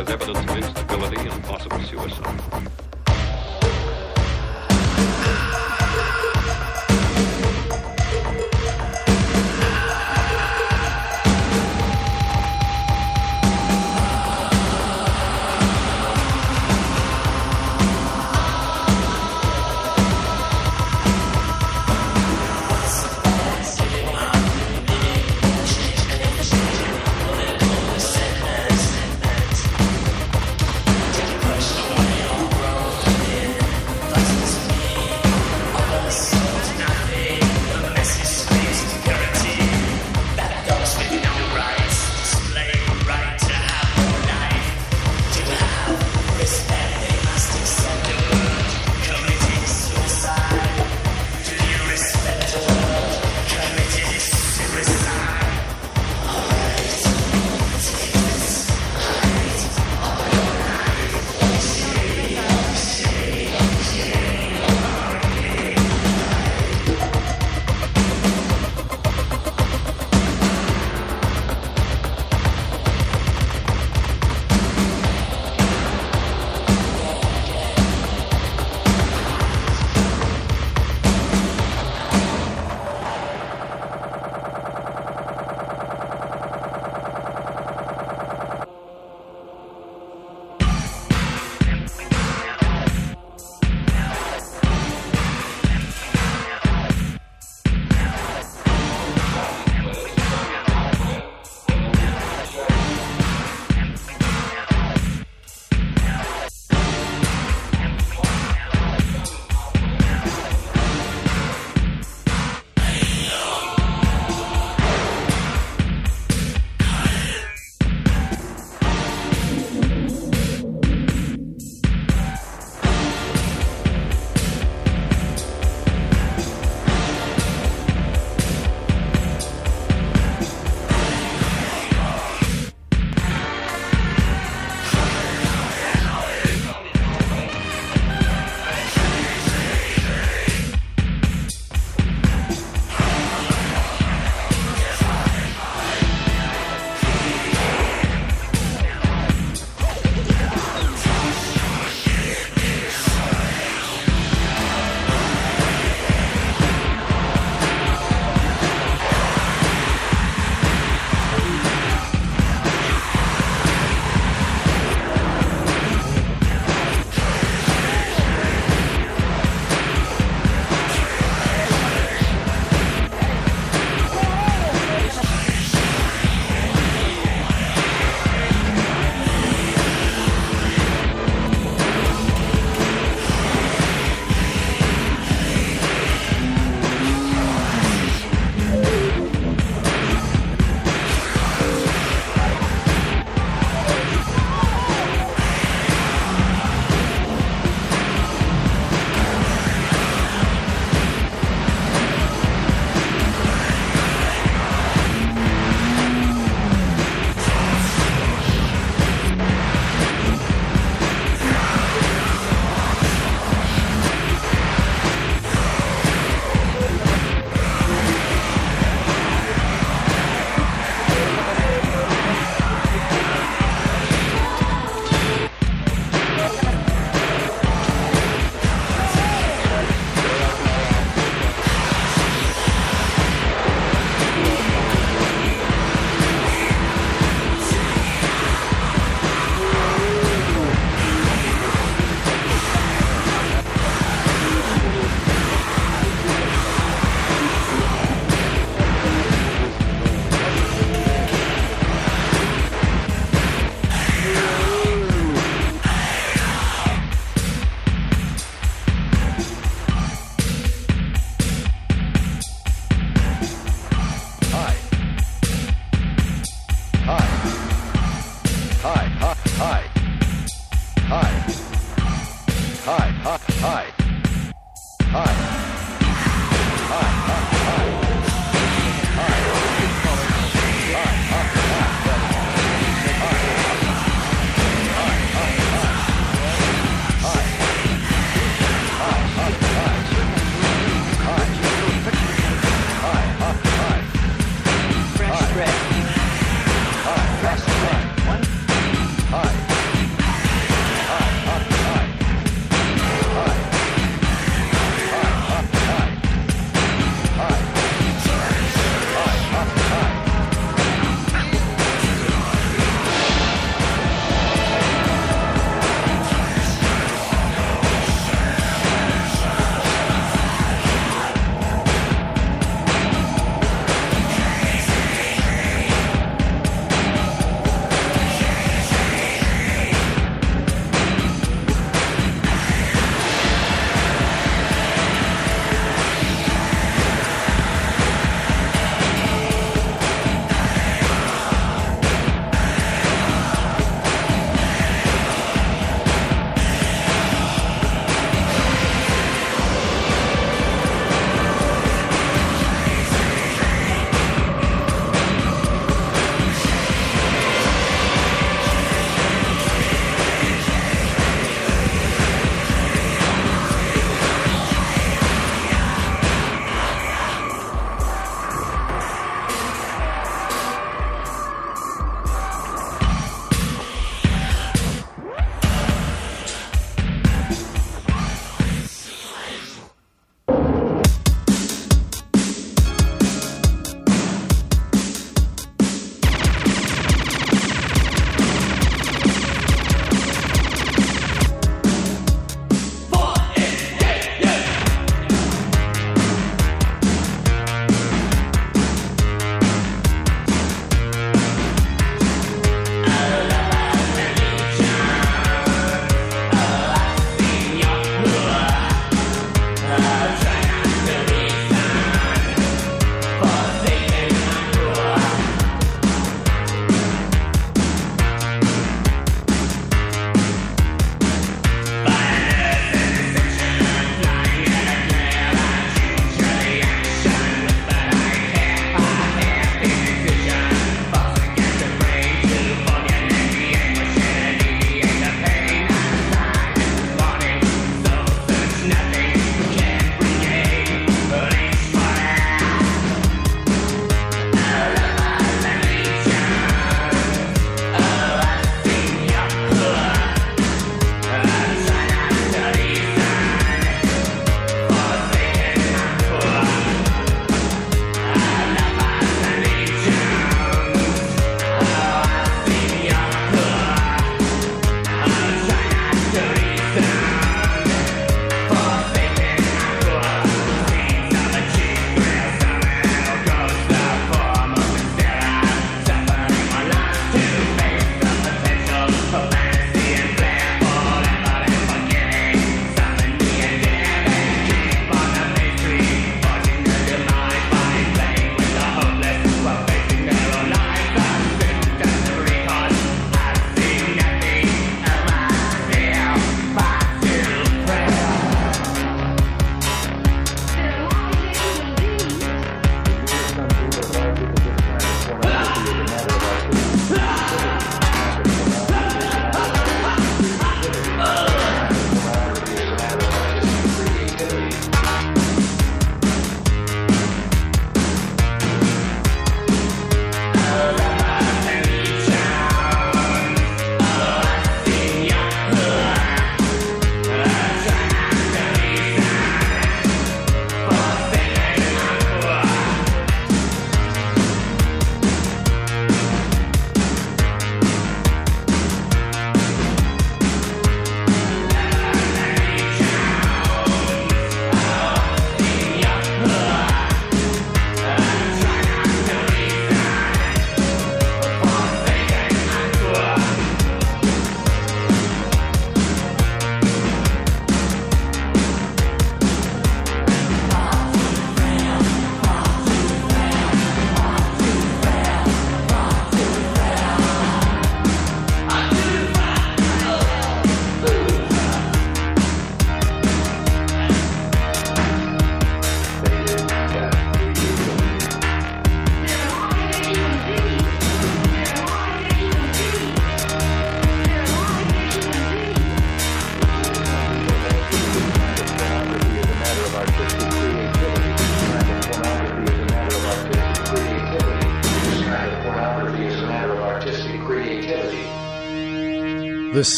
As evidence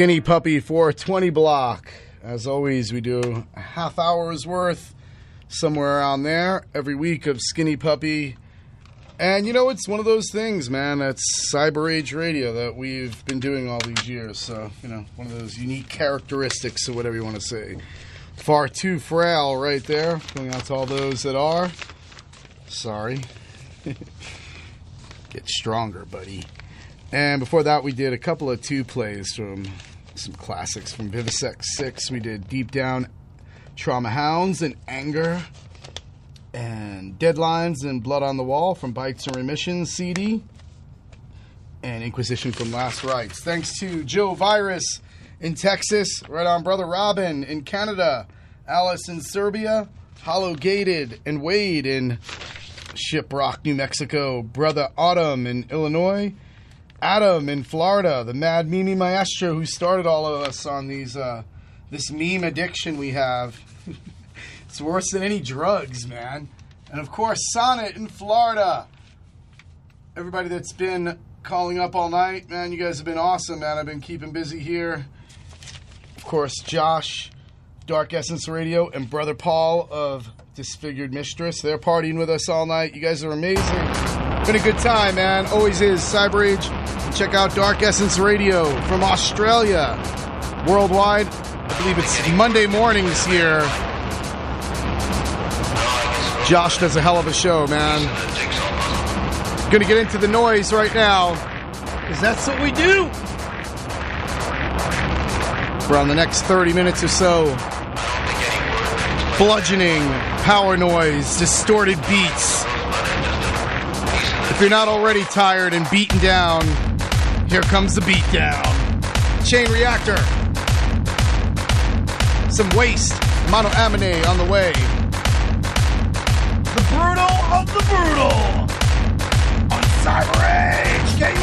Skinny Puppy 420 block. As always, we do a half hour's worth somewhere around there every week of Skinny Puppy. And you know, it's one of those things, man. That's Cyber Age Radio that we've been doing all these years. So, you know, one of those unique characteristics or whatever you want to say. Far too frail, right there. Going out to all those that are. Sorry. Get stronger, buddy. And before that, we did a couple of two plays from some classics from Vivisect 6. We did Deep Down Trauma Hounds and Anger. And Deadlines and Blood on the Wall from Bites and Remission CD. And Inquisition from Last Rights. Thanks to Joe Virus in Texas. Right on Brother Robin in Canada. Alice in Serbia. Hollow Gated and Wade in Shiprock, New Mexico. Brother Autumn in Illinois. Adam in Florida, the Mad Mimi Maestro who started all of us on these uh, this meme addiction we have. it's worse than any drugs, man. And of course, Sonnet in Florida. Everybody that's been calling up all night, man, you guys have been awesome, man. I've been keeping busy here. Of course, Josh, Dark Essence Radio, and Brother Paul of Disfigured Mistress. They're partying with us all night. You guys are amazing. Been a good time, man. Always is. Cyber Age. Check out Dark Essence Radio from Australia. Worldwide. I believe it's Monday mornings here. Josh does a hell of a show, man. Gonna get into the noise right now. Because that's what we do. On the next 30 minutes or so. Bludgeoning, power noise, distorted beats. If you're not already tired and beaten down, here comes the beat down. Chain reactor. Some waste. Monoamine on the way. The brutal of the brutal. On Cyber Age. Get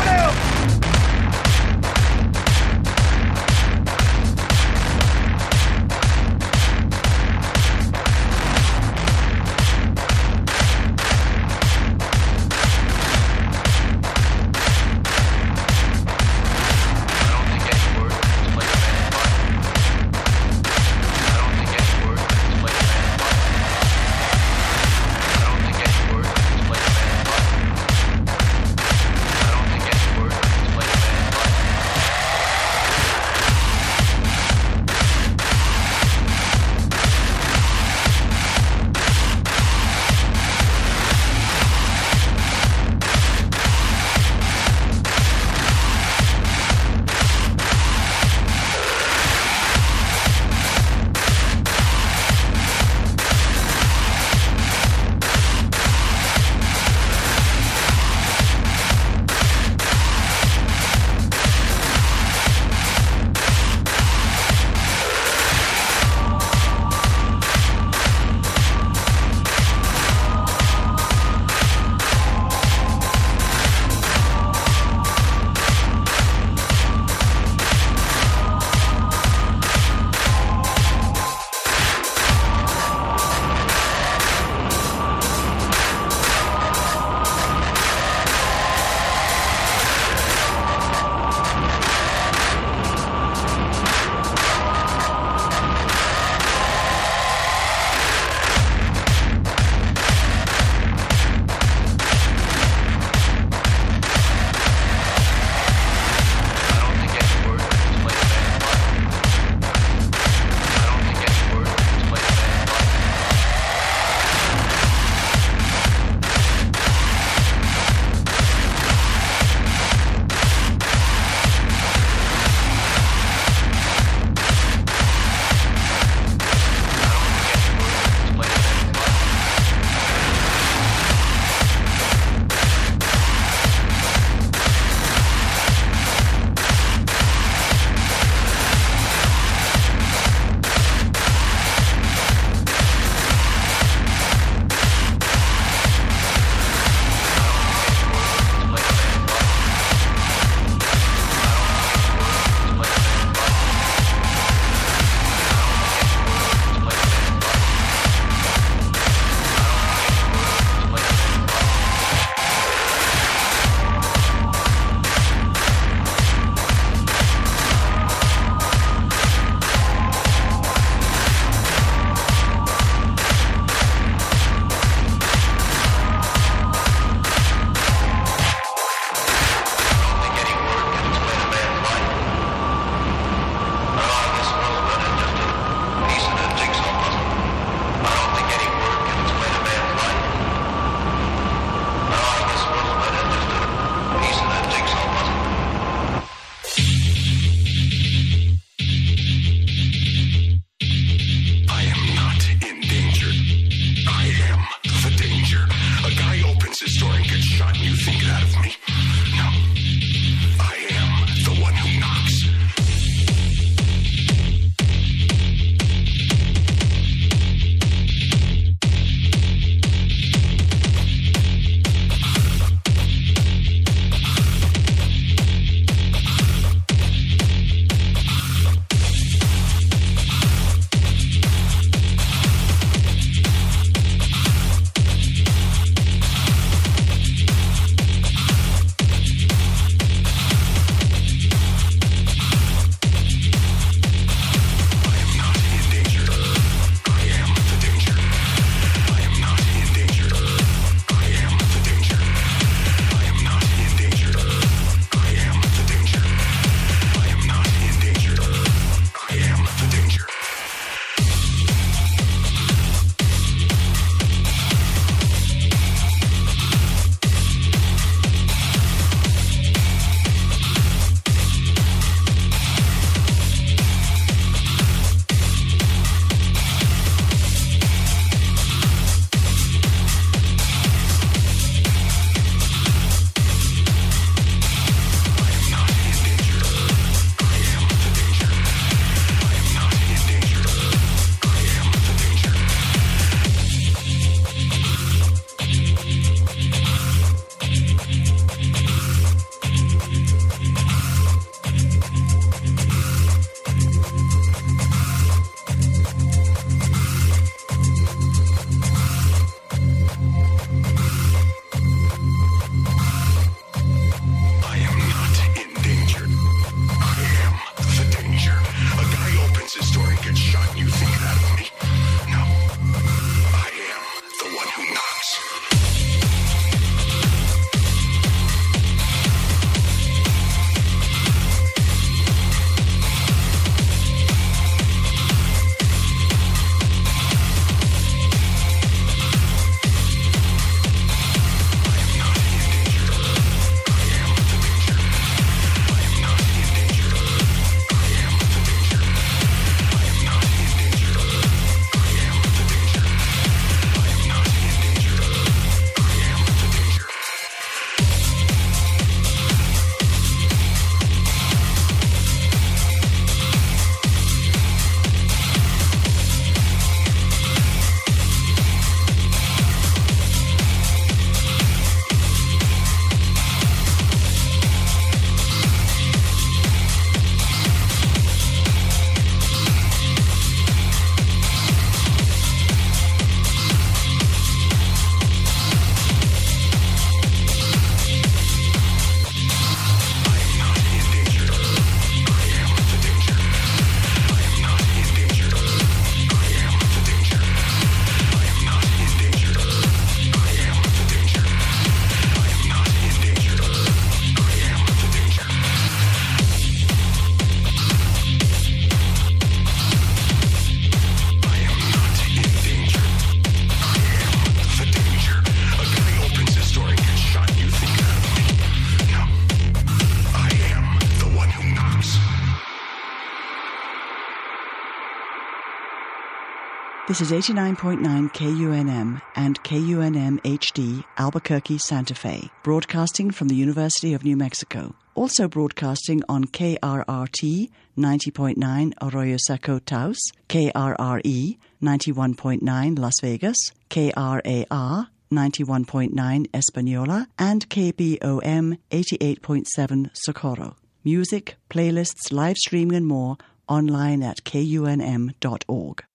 This is 89.9 KUNM and KUNM HD Albuquerque, Santa Fe, broadcasting from the University of New Mexico. Also broadcasting on KRRT 90.9 Arroyo Seco Taos, KRRE 91.9 Las Vegas, KRAR 91.9 Espanola, and KBOM 88.7 Socorro. Music, playlists, live streaming, and more online at kunm.org.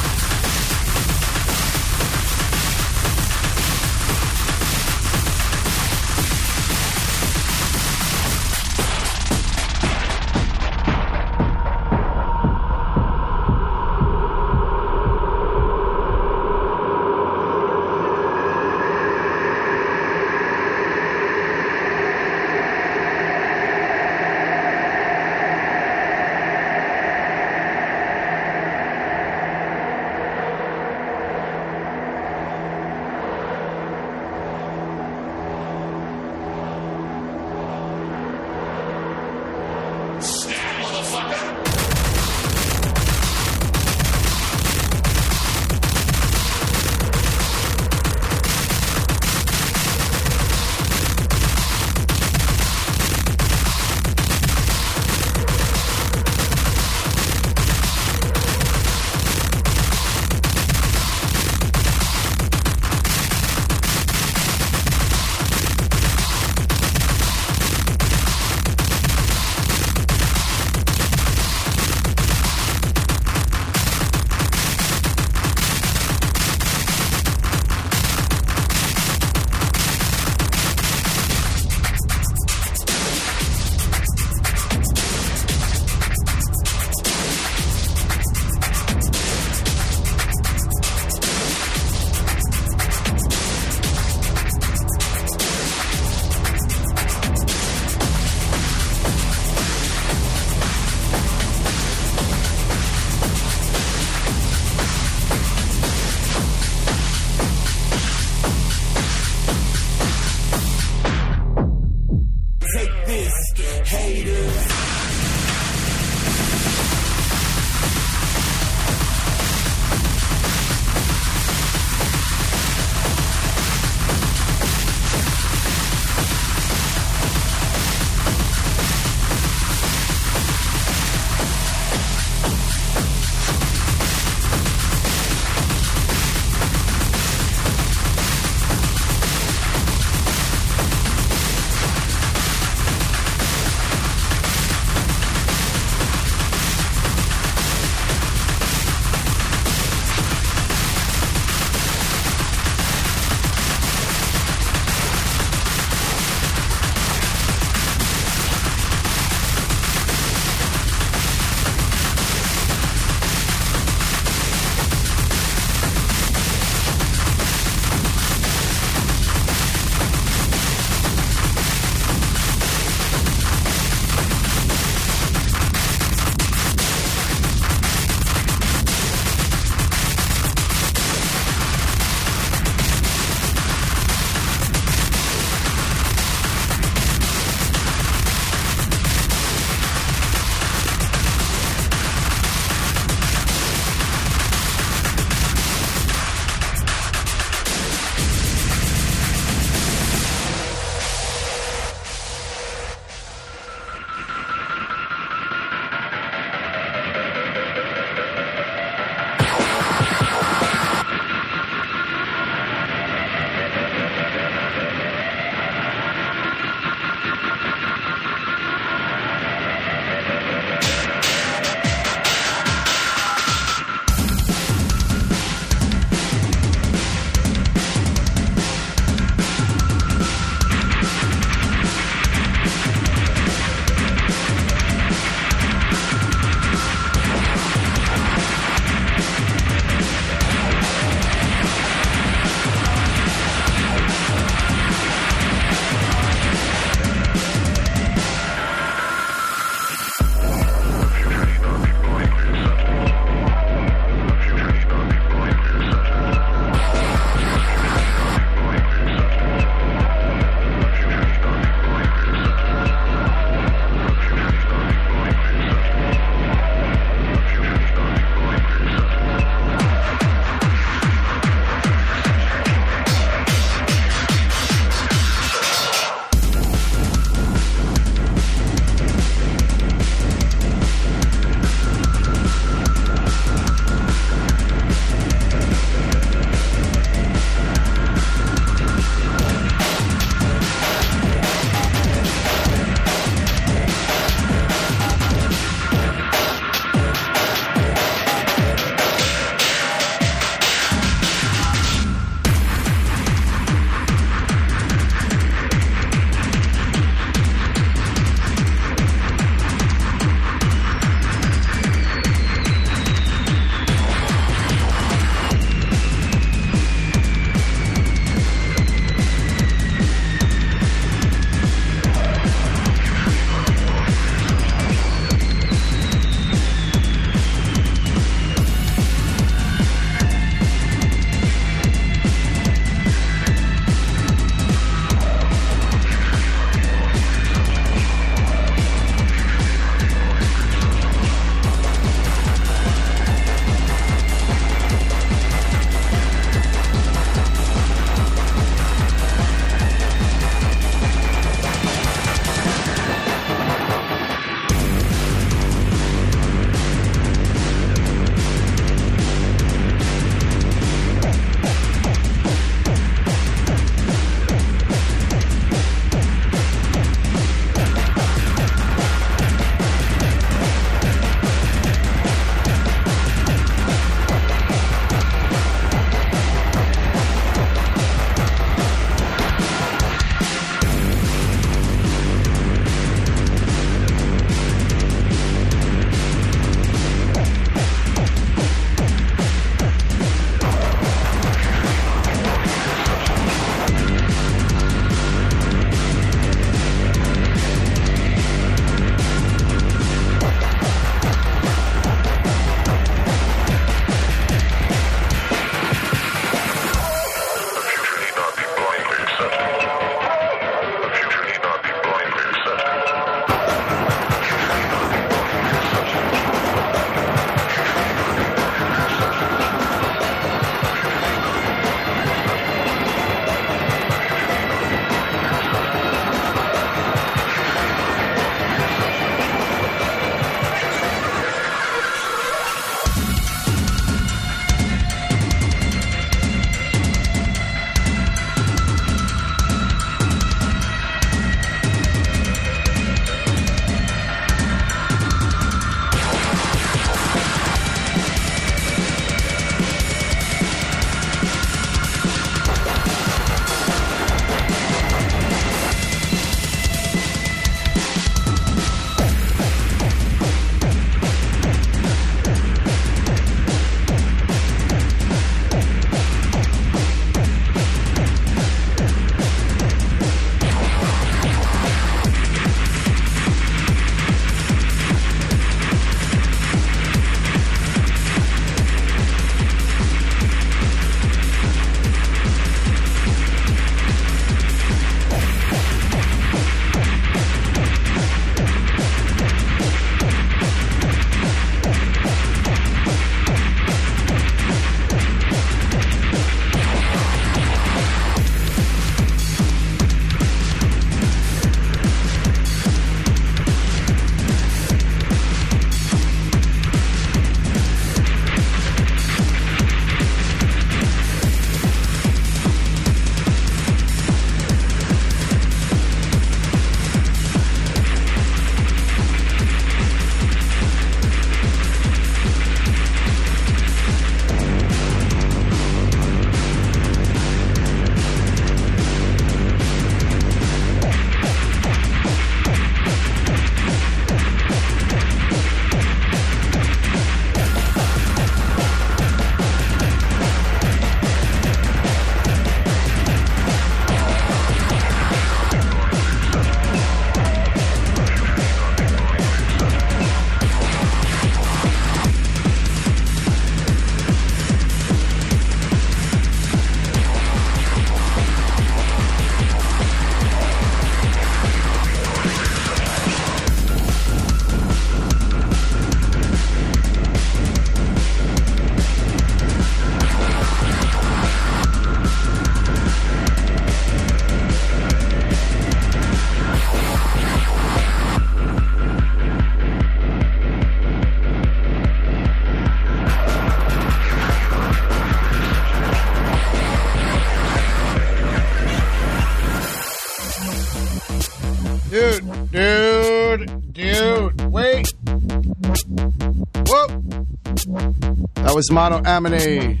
That was Mono Amine,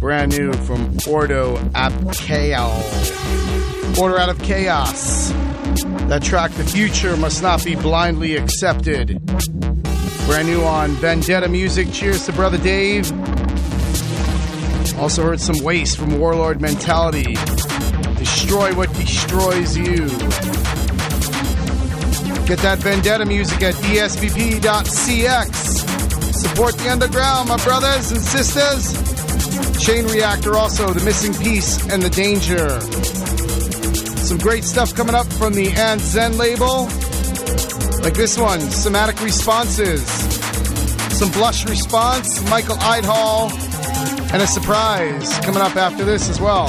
brand new from Ordo Abchaos. Order out of chaos. That track, The Future Must Not Be Blindly Accepted. Brand new on Vendetta Music. Cheers to Brother Dave. Also heard some waste from Warlord Mentality. Destroy what destroys you. Get that Vendetta music at esbp.cx. Support the underground, my brothers and sisters. Chain Reactor also, The Missing Piece and The Danger. Some great stuff coming up from the Ant-Zen label. Like this one, Somatic Responses. Some Blush Response, Michael Idehall, and a surprise coming up after this as well.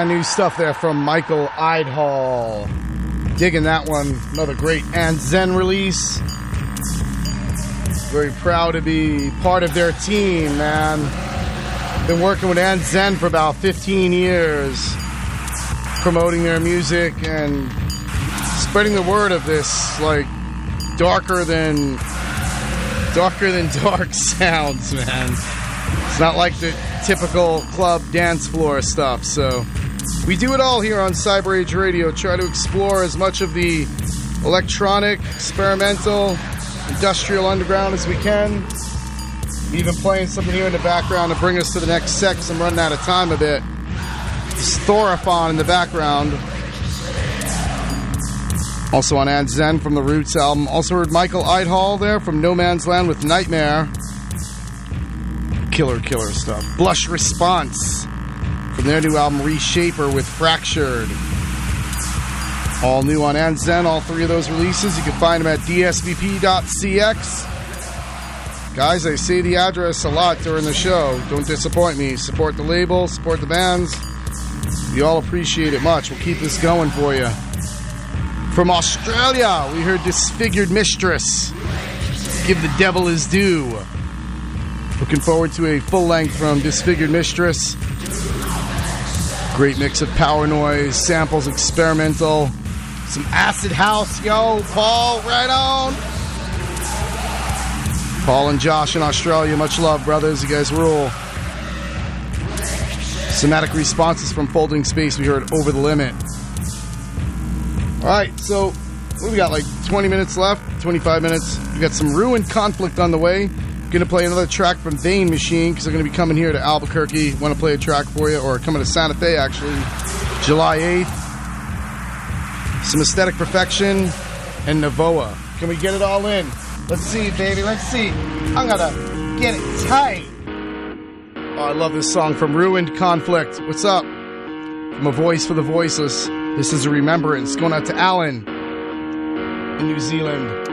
Brand new stuff there from Michael Idehall. Digging that one. Another great Ant-Zen release. Very proud to be part of their team, man. Been working with Ant-Zen for about 15 years, promoting their music and spreading the word of this, like, darker than darker than dark sounds, man. It's not like the typical club dance floor stuff. So we do it all here on Cyber Age Radio. Try to explore as much of the electronic, experimental, industrial underground as we can. Even playing something here in the background to bring us to the next sex. I'm running out of time a bit. It's Thorathon in the background. Also on Ant-Zen from the Roots album. Also heard Michael Idehall there from No Man's Land with Nightmare. Killer, killer stuff. Blush Response from their new album Reshaper with Fractured. All new on Ant-Zen, all three of those releases. You can find them at dsvp.cx. Guys, I say the address a lot during the show. Don't disappoint me. Support the label, support the bands. We all appreciate it much. We'll keep this going for you. From Australia, we heard Disfigured Mistress. Give the devil his due. Looking forward to a full length from Disfigured Mistress. Great mix of power noise, samples, experimental, some acid house. Yo, Paul, right on. Paul and Josh in Australia, much love, brothers. You guys rule. Somatic responses from Folding Space. We heard Over the Limit. All right, so we got? Like 20 minutes left, 25 minutes. We got some ruined conflict on the way. Gonna play another track from Vein Machine because they're gonna be coming here to Albuquerque. Want to play a track for you, or coming to Santa Fe actually, July 8th. Some Aesthetic Perfection and Navoa. Can we get it all in? Let's see, baby. Let's see. I'm gonna get it tight. Oh, I love this song from Ruined Conflict. What's up? From a voice for the voiceless. This is a remembrance going out to Alan in New Zealand.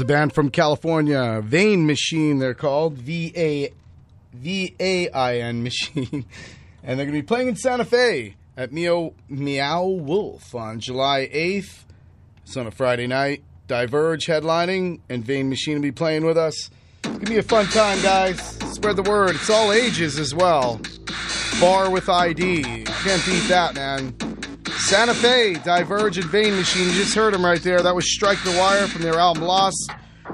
A band from California, Vein Machine, they're called V A V A I N Machine, and they're going to be playing in Santa Fe at Meow Meow Wolf on July 8th. It's on a Friday night. Diverge headlining, and Vein Machine will be playing with us. Give me a fun time, guys. Spread the word. It's all ages as well. Bar with ID. Can't beat that, man. Santa Fe, Divergent Vein Machine. You just heard him right there. That was Strike the Wire from their album Lost.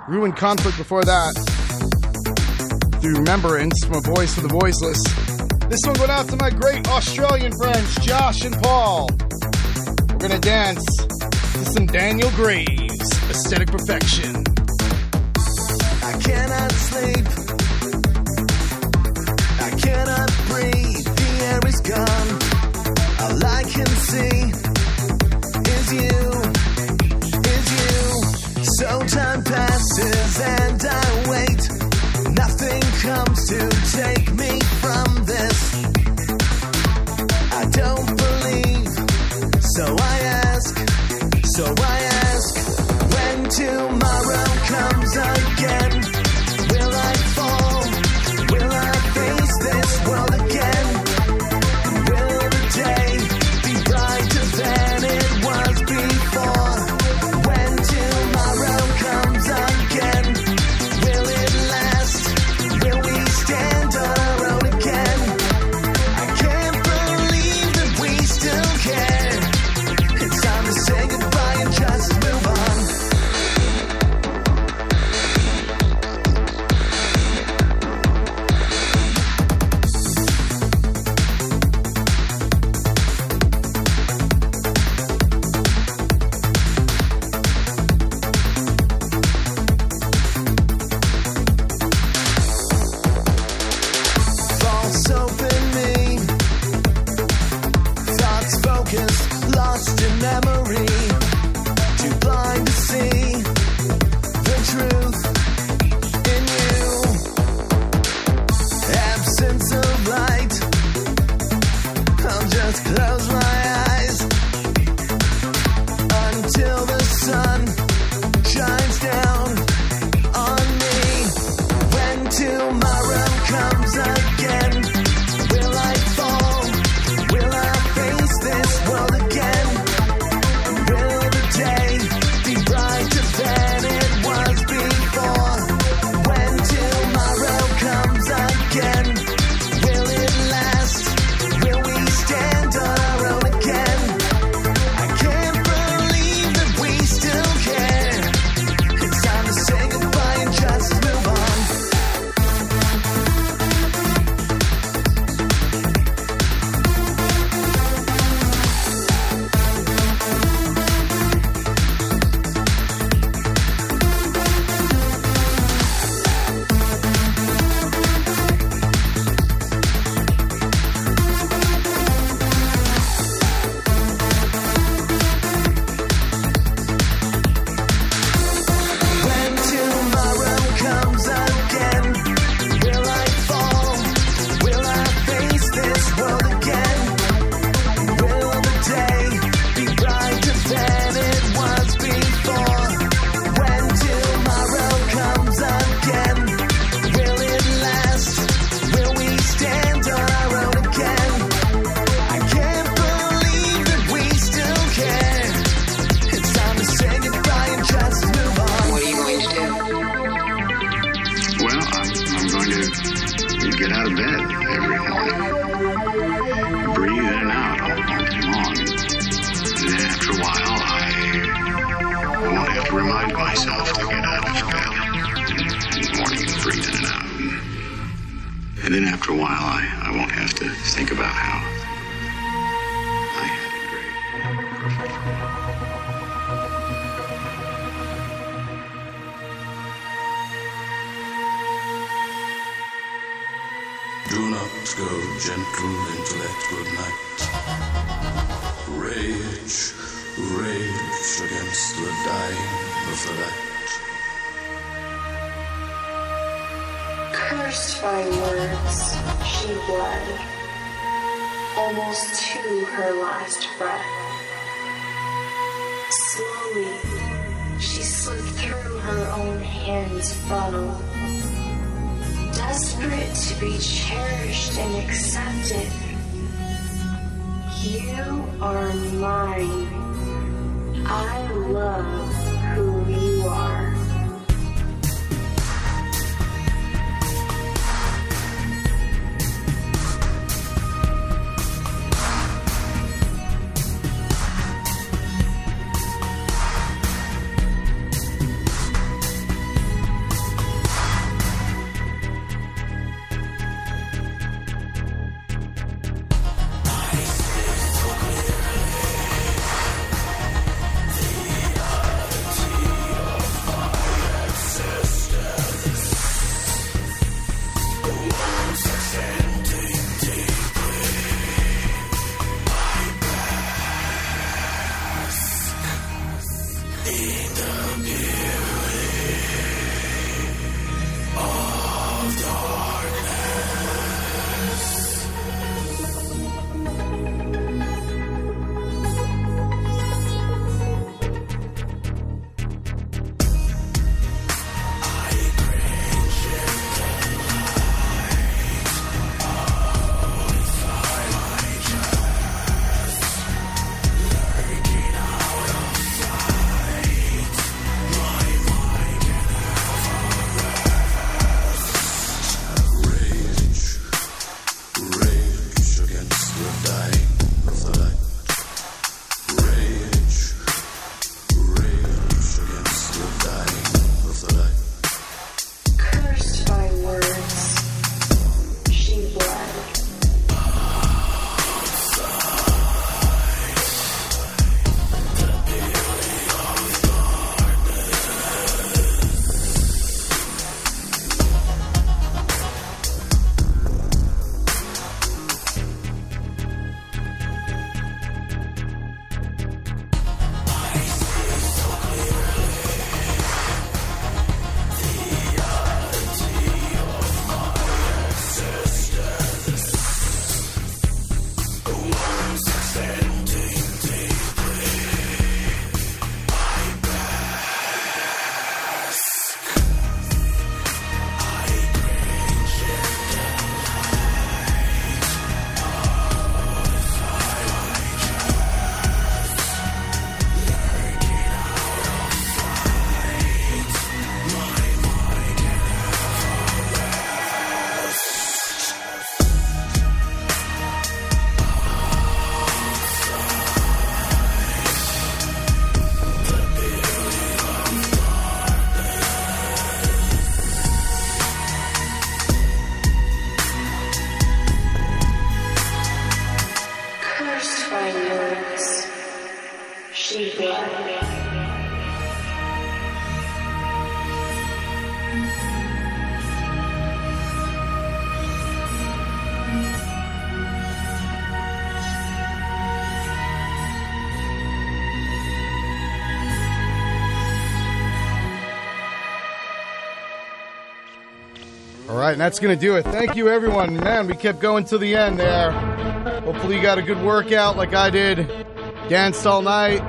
Ruined Conflict before that. the Remembrance from A Voice for the Voiceless. This one went out to my great Australian friends, Josh and Paul. We're going to dance to some Daniel Graves, Aesthetic Perfection. I cannot sleep. And that's going to do it. Thank you, everyone. Man, we kept going to the end there. Hopefully, you got a good workout like I did. Danced all night.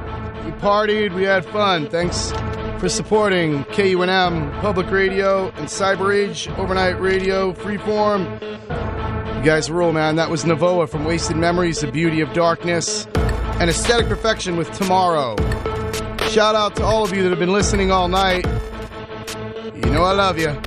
We partied. We had fun. Thanks for supporting KUNM, Public Radio, and Cyber Age, Overnight Radio, Freeform. You guys rule, man. That was Navoa from Wasted Memories, The Beauty of Darkness, and Aesthetic Perfection with Tomorrow. Shout out to all of you that have been listening all night. You know I love you.